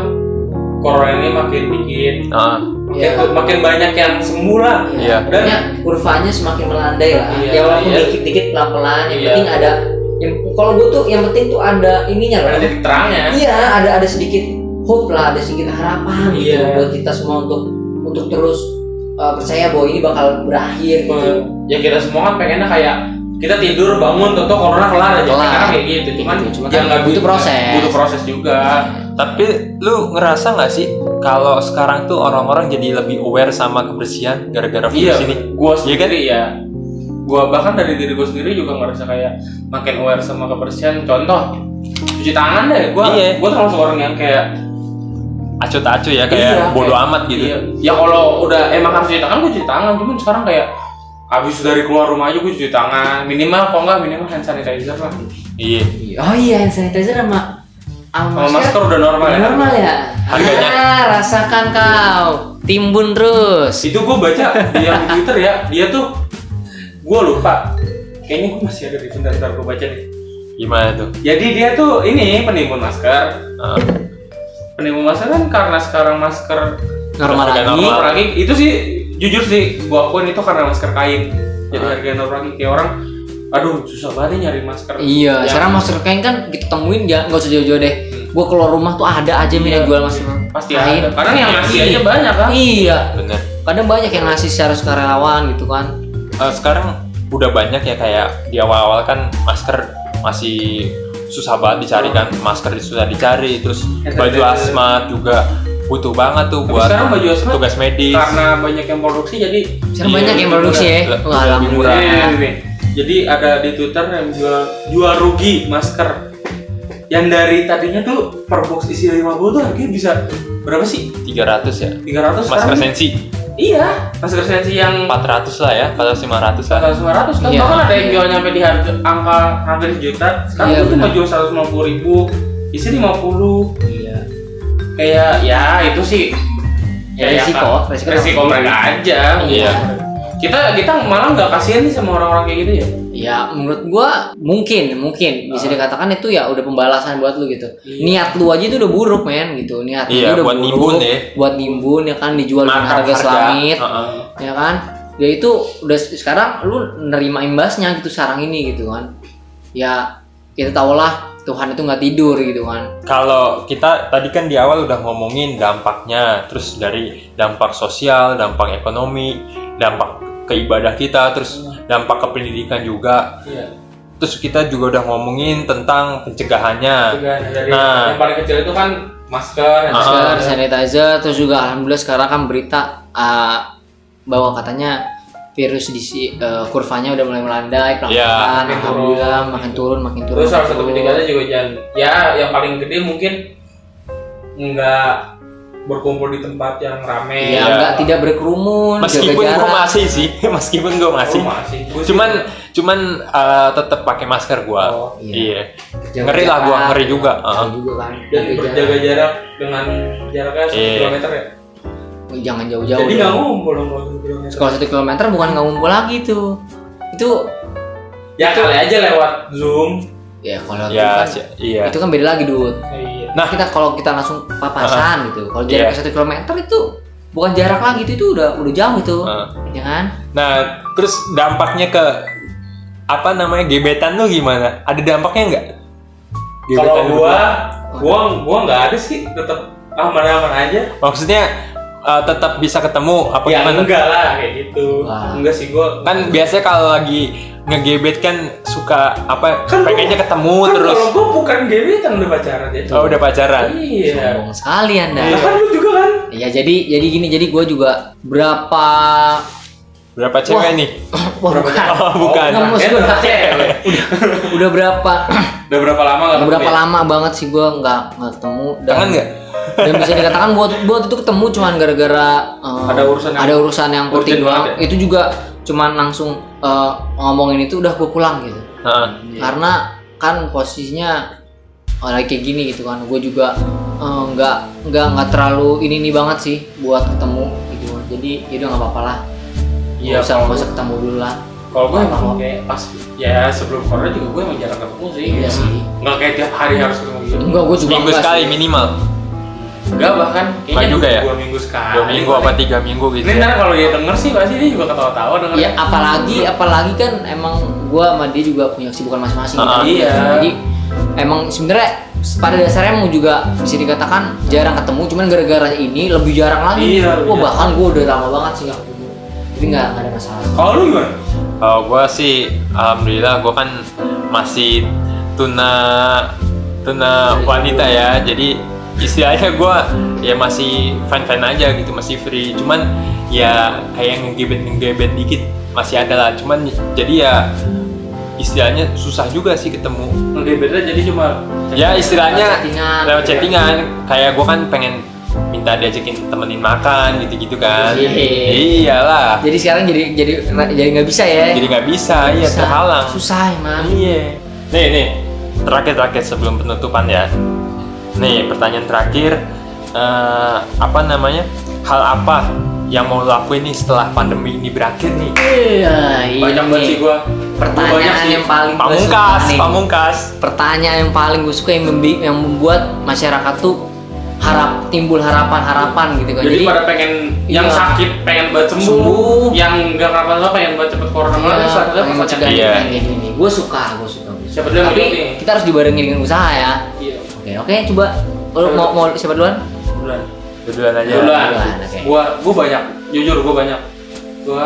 Corona ini makin dikit. Heeh. Makin, Iya. makin banyak yang sembuh lah. Iya. Pokoknya kurvanya semakin melandai lah Iya, ya walaupun iya. dikit-dikit pelan-pelan yang Iya. penting ada yang kalau gue tuh yang penting tuh ada ininya loh Ada titik terangnya. iya ada ada sedikit hope lah ada sedikit harapan gitu Iya. buat kita semua untuk untuk terus uh, percaya bahwa ini bakal berakhir gitu ya kita semua kan pengennya kayak kita tidur bangun tentu corona kelar aja Kelar. kan kayak gitu cuman Gitu, cuma ya kan nggak butuh proses. butuh proses juga Tapi lu ngerasa nggak sih kalau sekarang tuh orang-orang jadi lebih aware sama kebersihan gara-gara iya virus ini? gua Iya kan? sendiri ya gua bahkan dari diri gua sendiri juga ngerasa kayak makin aware sama kebersihan contoh cuci tangan deh gua Iya. gua termasuk orang yang kayak Acu tak acu ya kayak Iya, bodoh kayak- amat gitu. iya. ya kalau udah emang harus cuci tangan gua cuci tangan cuman sekarang kayak abis dari keluar rumah aja gua cuci tangan minimal kok enggak minimal hand sanitizer lah Iya. oh iya hand sanitizer sama sama kalau masker udah normal ya normal ya Harganya? Ah, rasakan kau timbun terus itu gue baca di yang di Twitter ya dia tuh gue lupa kayaknya gue masih ada di bentar gue baca deh Gimana tuh? jadi dia tuh ini penimbun masker Heeh. Penimbun masker kan karena sekarang masker normal lagi normal. lagi itu sih jujur sih gue akuin itu karena masker kain jadi Ah. harga normal lagi kayak orang aduh susah banget nih nyari masker Iya, Yang sekarang masker kain kan kita temuin ya, nggak usah jauh-jauh deh. Hmm. Gua keluar rumah tuh ada aja min yang Iya. jual masker pasti kain. ada karena yang ngasih aja Iya. banyak kan Iya, Bener. kadang banyak yang ngasih secara sukarelawan gitu kan. Eh, sekarang udah banyak ya kayak di awal-awal kan masker masih susah banget dicari kan masker susah dicari terus baju asmat juga butuh banget tuh Tapi buat sekarang baju asmat tugas medis karena banyak yang produksi jadi Sekarang Iya, banyak yang lebih produksi ya. Wah, alhamdulillah. murah. Nih. Jadi ada di Twitter yang jual jual rugi masker. Yang dari tadinya tuh per box isi 50 tuh harganya bisa berapa sih? 300 ya 300 masker sekarang. sensi Iya, masker sensi yang 400 lah ya 400 500 lah. 100 500 kan Iya. bahkan ada yang jual nyampe di harga angka hampir sejuta. Sekarang Iya, itu cuma jual 150 ribu isi 50 iya. Kayak ya itu sih. Ya, kayak resiko, kan- resiko resiko mereka aja Iya. kita kita malah nggak kasihan nih sama orang-orang kayak gitu ya ya menurut gua mungkin mungkin bisa dikatakan itu ya udah pembalasan buat lu gitu Iya. niat lu aja itu udah buruk men gitu niat Iya, lu udah buat buruk nimbun ya. buat nimbun ya kan dijual dengan harga harga. selangit Heeh. ya kan ya itu udah sekarang lu nerima imbasnya gitu sekarang ini gitu kan ya kita tahulah Tuhan itu nggak tidur gitu kan Kalau kita tadi kan di awal udah ngomongin dampaknya, terus dari dampak sosial, dampak ekonomi, dampak ke ibadah kita, terus dampak ke pendidikan juga. iya Terus kita juga udah ngomongin tentang pencegahannya. dari Nah. yang paling kecil itu kan masker Ah. masker sanitizer terus juga alhamdulillah sekarang kan berita ah, bahwa katanya virus di si- eh, kurvanya udah mulai melandai pelan-pelan Ya, makin alhamdulillah turun. makin turun makin turun terus salah satu pendidikannya juga jangan ya yang paling gede mungkin nggak berkumpul di tempat yang rame ya enggak tidak berkerumun Meskipun jaga gue masih sih, meskipun gue masih. Oh, masih. Gua sih- Cuman cuman eh, tetap pakai masker gue. Oh. Iya. Jaga Ngeri lah gua, jarak. ngeri juga. Ngeri Heeh. juga kan dan Jaga berjaga jarak dengan jaraknya satu Iya. kilometer ya jarak. jangan jauh-jauh jadi dong. nggak ngumpul dong kalau satu kilometer bukan nggak ngumpul lagi tuh itu ya kali aja lewat zoom ya kalau itu Ya, kan iya. itu kan beda lagi dud iya Nah. kita kalau kita langsung papasan gitu kalau jarak Iya. satu kilometer itu bukan jarak lagi itu, itu udah udah jauh itu Heeh. ya kan Nah, terus dampaknya ke apa namanya gebetan lu gimana? Ada dampaknya nggak? kalau gua berdua? gua gua nggak ada sih tetap aman-aman aja maksudnya eh, tetap bisa ketemu apa ya gimana? enggak lah kayak gitu Wah. enggak sih gua Kan biasanya kalau lagi ngegebet kan suka apa Kan gua- pengennya ketemu kan terus kalau gua bukan gebetan udah pacaran ya oh udah pacaran. iya sombong sekali anda Lah kan lu juga kan ya jadi jadi gini jadi gue juga berapa Berapa cewek Wah. nih? wah bukan Oh, bukan. Nggak, maksud gua, cewek. udah berapa udah berapa lama nggak berapa ya? lama banget sih gue nggak nggak ketemu dan Kangen nggak? dan bisa dikatakan buat buat itu ketemu cuman gara-gara eh, Ada urusan yang ada urusan yang penting banget doang ya? itu juga cuman langsung eh, ngomongin itu udah gue pulang gitu. Heeh. karena kan posisinya oh, lagi kayak gini gitu kan. Gue juga eh, nggak nggak nggak terlalu ini ini banget sih buat ketemu gitu. Jadi ya udah nggak apa-apa lah. Iya, usah kalau nggak usah ketemu dulu lah. kalau gue emang kayak pas ya sebelum corona juga gue emang jarang ketemu sih. Iya sih. nggak kayak tiap hari harus ketemu gitu. Enggak gue juga Seminggu enggak sekali sih. minimal. Enggak bahkan kayaknya juga ya? dua minggu sekali Dua minggu apa tiga minggu gitu. ini ya. ntar kalau dia denger sih pasti dia juga ketawa-tawa denger ya apalagi apalagi kan emang gue sama dia juga punya kesibukan masing-masing Ah, kan. iya. jadi emang sebenarnya pada dasarnya emang juga bisa dikatakan jarang ketemu cuman gara-gara ini lebih jarang lagi Iya, wah jarang. bahkan gue udah lama banget sih nggak ketemu jadi nggak nggak ada masalah kalau lu gimana Kalau gue sih, alhamdulillah gue kan masih tuna tuna wanita ya. Jadi istilahnya gue ya masih fine fine aja gitu, masih free. Cuman ya kayak ngegebet ngegebet dikit masih ada lah. Cuman jadi ya istilahnya susah juga sih ketemu. ngegebetnya jadi cuma Ya istilahnya lewat chattingan. Kayak gue kan pengen minta diajakin temenin makan gitu-gitu kan. Iya. Iyalah. jadi sekarang jadi jadi jadi nggak bisa ya Jadi nggak bisa, iya terhalang. susah emang Iya. Nih nih, terakhir terakhir sebelum penutupan ya. Nih pertanyaan terakhir, eh, apa namanya? Hal apa yang mau lo lakuin nih setelah pandemi ini berakhir nih? iya banyak banget sih gue pertanyaan yang paling gua suka Pamungkas, nih. pamungkas. pertanyaan yang paling gue suka yang, membi- yang membuat masyarakat tuh harap timbul harapan-harapan gitu kan jadi, pada pengen yang Iya. sakit pengen banget sembuh, Sembuh. yang nggak kenapa-napa pengen banget cepet corona Iya, malah satu pengen mencegah Iya. yang kayak gini. Gue suka, gue suka. gua suka. Siapa yang Tapi kita harus dibarengi dengan usaha ya. Oke, oke, coba. Lo Siapa mau mau siapa duluan? bulan Duluan aja. Duluan. Duluan, oke. gua gua banyak jujur gua banyak gua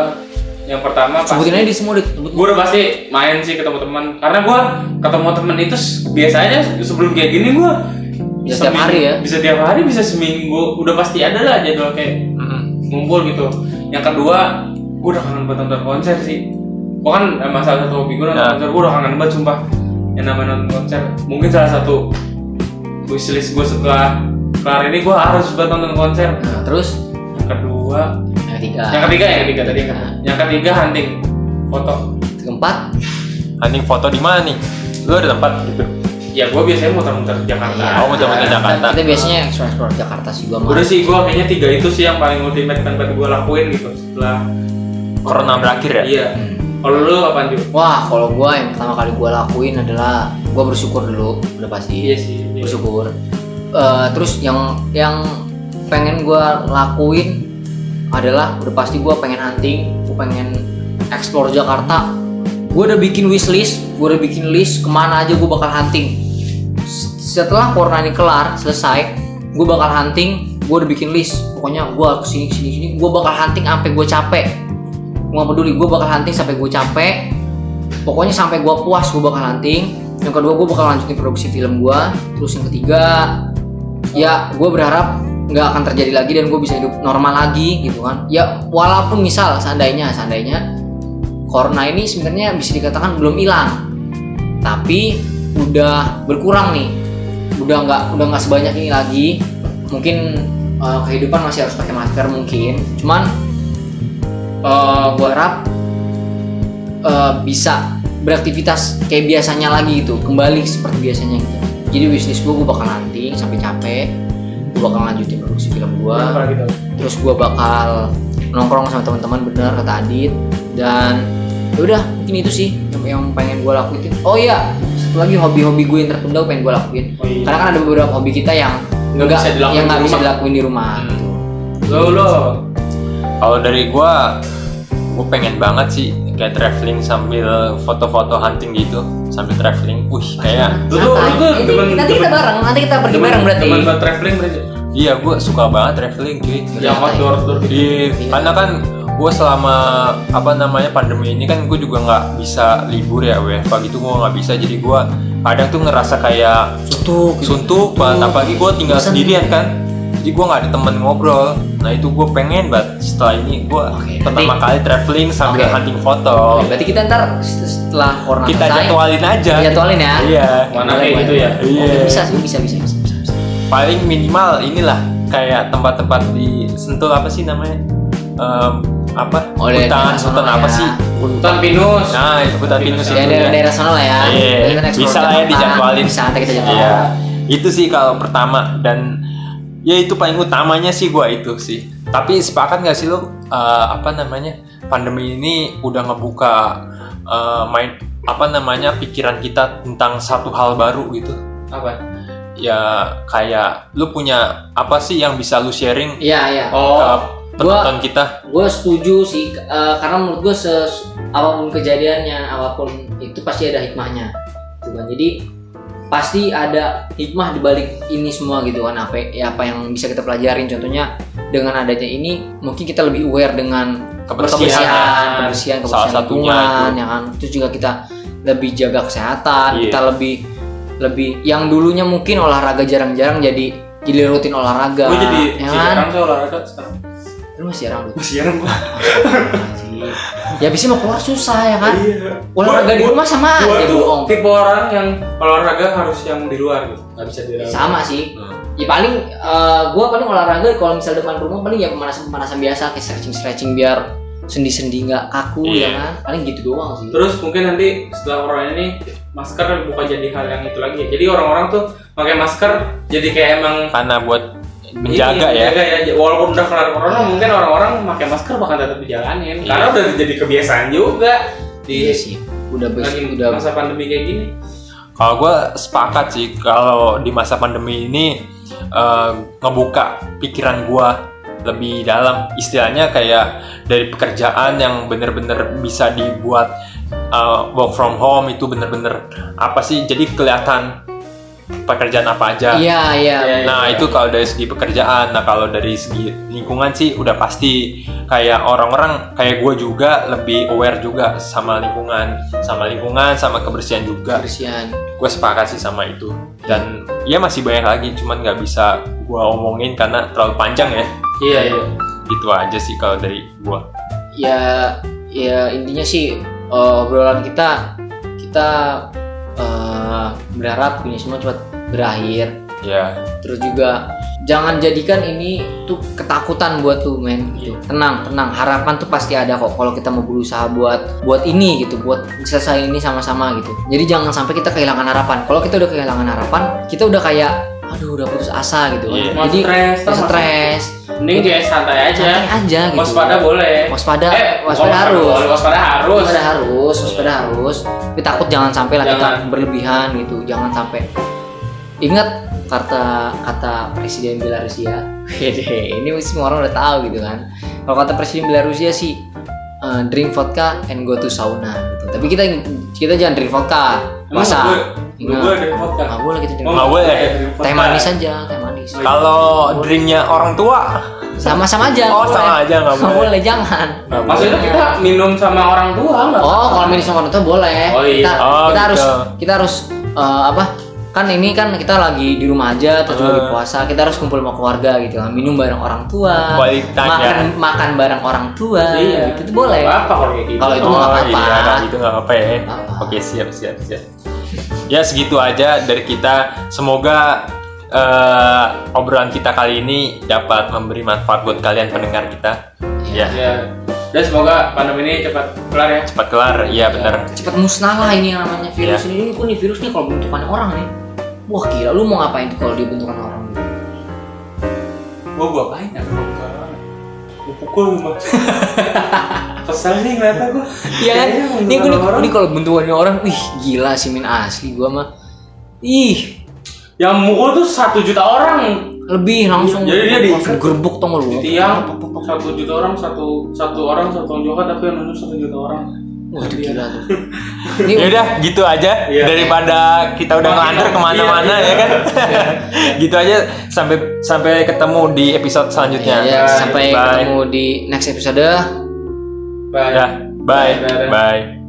yang pertama pasti Sebutin aja di semua. Sebut. gue udah pasti main sih ketemu teman karena gue ketemu temen itu biasanya sebelum kayak gini gue Bisa tiap hari ya? bisa tiap hari bisa seminggu udah pasti ada lah jadwal kayak ngumpul gitu yang kedua gue udah kangen banget nonton konser sih gue kan emang salah satu hobi gue nonton Ya. konser gue udah kangen banget sumpah yang namanya nonton konser mungkin salah satu wishlist gue setelah kelar ini gue harus banget nonton konser Nah, terus yang kedua yang ketiga. yang ketiga yang ketiga tadi yang, Nah. yang ketiga hunting foto Keempat, Hunting foto di mana nih? Lu ada tempat gitu? ya gue biasanya muter-muter Jakarta Iya. Oh, muter-muter Jakarta. Kita biasanya explore explore Jakarta sih gua mah. udah sih gue kayaknya tiga itu sih yang paling ultimate tempat gue lakuin gitu setelah corona berakhir ya iya Hmm. kalau lu juga Wah, kalau gua yang pertama kali gua lakuin adalah gua bersyukur dulu, udah pasti. iya sih. Bersyukur. Eh, terus yang yang pengen gua lakuin adalah udah pasti gua pengen hunting, gua pengen explore Jakarta. Gua udah bikin wishlist, gua udah bikin list ke mana aja gua bakal hunting. Setelah corona ini kelar, selesai, gua bakal hunting, gua udah bikin list. Pokoknya gua ke sini ke sini sini, gua bakal hunting sampai gua capek. Nggak peduli, gua bakal hunting sampai gua capek. Pokoknya sampai gua puas gua bakal hunting. Yang kedua gua bakal lanjutin produksi film gua. Terus yang ketiga, ya gua berharap nggak akan terjadi lagi dan gue bisa hidup normal lagi gitu kan. Ya walaupun misal seandainya seandainya corona ini sebenarnya bisa dikatakan belum hilang tapi udah berkurang nih. Udah nggak udah nggak sebanyak ini lagi. Mungkin eh, kehidupan masih harus pakai masker mungkin. Cuman eh gue harap eh, bisa beraktivitas kayak biasanya lagi gitu kembali seperti biasanya gitu. Jadi wishlist gue gue bakal nanti sampai capek. Gue bakal lanjutin produksi film gue gitu terus gue bakal nongkrong sama teman-teman bener kata Adit. Dan ya udah mungkin itu sih yang, yang pengen gue lakuin. Oh iya satu lagi hobi-hobi gue yang tertunda pengen gue lakuin. Oh iya. Karena kan ada beberapa hobi kita yang Nggak nggak bisa dilakuin yang nggak bisa dilakuin di rumah. Hmm. gitu. lo lo? Kalau dari gua, gua pengen banget sih kayak traveling sambil foto-foto hunting gitu, sambil traveling. Wih, kayak Lu tuh- Santai. lu tuh Nanti- kita bareng nanti kita pergi teman bareng berarti teman buat traveling berarti iya gua suka banget traveling cuy. yang Santai. outdoor outdoor gitu Iya, Iya. karena kan gue selama apa namanya pandemi ini kan gue juga nggak bisa libur ya WFH gitu gue nggak bisa jadi gue kadang tuh ngerasa kayak suntuk gitu. suntuk banget apalagi gue tinggal sendirian kan jadi gue nggak ada temen ngobrol nah itu gue pengen banget setelah ini gue Oke, pertama nanti- kali traveling sambil Oke. hunting foto. Oke, berarti kita ntar setelah corona kita selesai jadwalin aja. kita jadwalin ya? Iya. Mana Boleh, kayak gitu ya? Iya. Oke, bisa sih bisa bisa bisa, bisa, bisa. paling minimal inilah kayak tempat-tempat di Sentul apa sih namanya? Em, apa? Oh, hutan hutan apa ya. sih? Hutan pinus. Nah itu hutan pinus Ya, itu daerah, ya. daerah sana lah ya. Iya, Kita explore bisa lah ya dijadwalin. bisa nanti kita jadwalin. Iya, itu sih kalau pertama dan ya itu paling utamanya sih gua itu sih. Tapi sepakat nggak sih lo eh, apa namanya pandemi ini udah ngebuka eh, main apa namanya pikiran kita tentang satu hal baru gitu. apa Ya kayak lu punya apa sih yang bisa lu sharing iya iya ke oh penonton kita? gue setuju sih eh, karena menurut gue ses apa pun kejadiannya apa pun itu pasti ada hikmahnya gitu kan jadi pasti ada hikmah di balik ini semua gitu kan apa ya apa yang bisa kita pelajarin contohnya dengan adanya ini mungkin kita lebih aware dengan Kebersihan, kebersihan ya. kebersihan, Salah kebersihan satunya lingkungan itu. ya kan terus juga kita lebih jaga kesehatan Iya. kita lebih lebih yang dulunya mungkin olahraga jarang-jarang jadi jadi rutin olahraga gue jadi ya kan jarang olahraga sekarang lu masih jarang masih jarang gua ya bisa mau keluar susah ya kan? Iya. Olahraga di rumah sama gua aja tuh bohong. tipe orang yang olahraga harus yang di luar gitu. Nggak bisa di dalam. Sama sih. Hmm. ya paling eh, gua paling olahraga kalau misal depan rumah paling ya pemanasan pemanasan biasa kayak stretching stretching biar sendi sendi nggak kaku Iya. ya kan? Paling gitu doang sih. Terus mungkin nanti setelah corona ini masker bukan jadi hal yang itu lagi ya. Jadi orang-orang tuh pakai masker jadi kayak emang Karena buat menjaga ini, ya. menjaga ya walaupun udah kelar corona mungkin orang-orang pakai masker bakal tetap dijalanin Iya. karena udah jadi kebiasaan juga di iya sih udah lagi udah masa pandemi kayak gini Kalau gue sepakat sih kalau di masa pandemi ini eh, ngebuka pikiran gue lebih dalam istilahnya kayak dari pekerjaan yang bener-bener bisa dibuat eh, work from home itu bener-bener apa sih jadi kelihatan pekerjaan apa aja. iya iya. Iya, Nah itu kalau dari segi pekerjaan, nah kalau dari segi lingkungan sih udah pasti kayak orang-orang kayak gue juga lebih aware juga sama lingkungan, sama lingkungan, sama kebersihan juga. Kebersihan. Gue sepakat sih sama itu. Dan ya masih banyak lagi cuman nggak bisa gue omongin karena terlalu panjang ya. Iya iya. Itu aja sih kalau dari gue ya ya intinya sih eh, obrolan kita kita eh, berharap ini semua cepat berakhir. Ya terus juga jangan jadikan ini tuh ketakutan buat lu men gitu. Tenang tenang. Harapan tuh pasti ada kok kalau kita mau berusaha buat buat ini gitu. Buat selesai ini sama-sama gitu. Jadi jangan sampai kita kehilangan harapan. Kalau kita udah kehilangan harapan kita udah kayak aduh udah putus asa gitu Iya. Mau jadi stres, stres. Mending dia santai aja. santai aja gitu. Waspada boleh. waspada. Eh, waspada harus. boleh, Waspada harus. waspada harus waspada harus. Tapi takut jangan sampai lah kita berlebihan gitu. Jangan sampai. Ingat kata kata presiden Belarusia. Ini semua orang udah tahu gitu kan. Kalau kata presiden Belarusia sih eh, drink vodka and go to sauna gitu. Tapi kita kita jangan drink vodka. Emang gue- gue dari vodka. nggak boleh kita drink Oh, vodka. Nggak boleh. dari vodka. teh manis aja teh manis Kalau drinknya orang tua, sama-sama aja Oh, sama boleh. aja, nggak boleh. boleh jangan Maksudnya kita minum sama orang tua nggak? Oh, kalau minum sama orang tua boleh. Oh, iya. Kita, Oh, kita gitu. harus kita harus eh, apa? Kan ini kan kita lagi di rumah aja terus juga lagi Eh. puasa, kita harus kumpul sama keluarga gitu kan. Minum bareng orang tua. Time, makan ya. makan bareng orang tua. Iya. Gitu itu boleh. Apa kalau kayak gitu. Kalau itu oh apa-apa. iya, kalau gitu nggak apa ya. Apa. Oke siap siap siap. Ya segitu aja dari kita. Semoga eh, obrolan kita kali ini dapat memberi manfaat buat kalian pendengar kita. Iya. Ya Ya. Dan semoga pandemi ini cepat kelar ya. cepat kelar. Iya benar. Cepat musnah lah ini yang namanya virus Iya. ini. Ini pun nih virus nih kalau bentukannya orang nih. Wah gila, lu mau ngapain tuh kalau dia bentukan orang? Gua gua apain ya? Pukul mas. Kesel nih ngeliatnya gua. Iya kan? Ini gue ini kalau bentukannya orang, wih gila sih min asli gua mah. Ih, Yang mukul tuh satu juta orang. lebih langsung Jadi dia di- gerbuk tau lu tiang satu juta orang satu satu orang satu tonjokan tapi yang nonton satu juta orang. Wah gila tuh Ya udah gitu aja Iya. daripada kita udah Makin- ngelantur ke mana-mana iya, ya kan. gitu aja sampai sampai ketemu di episode selanjutnya. ya, Bye. sampai Bye. ketemu di next episode Bye. Ya, bye. Dadah. Bye.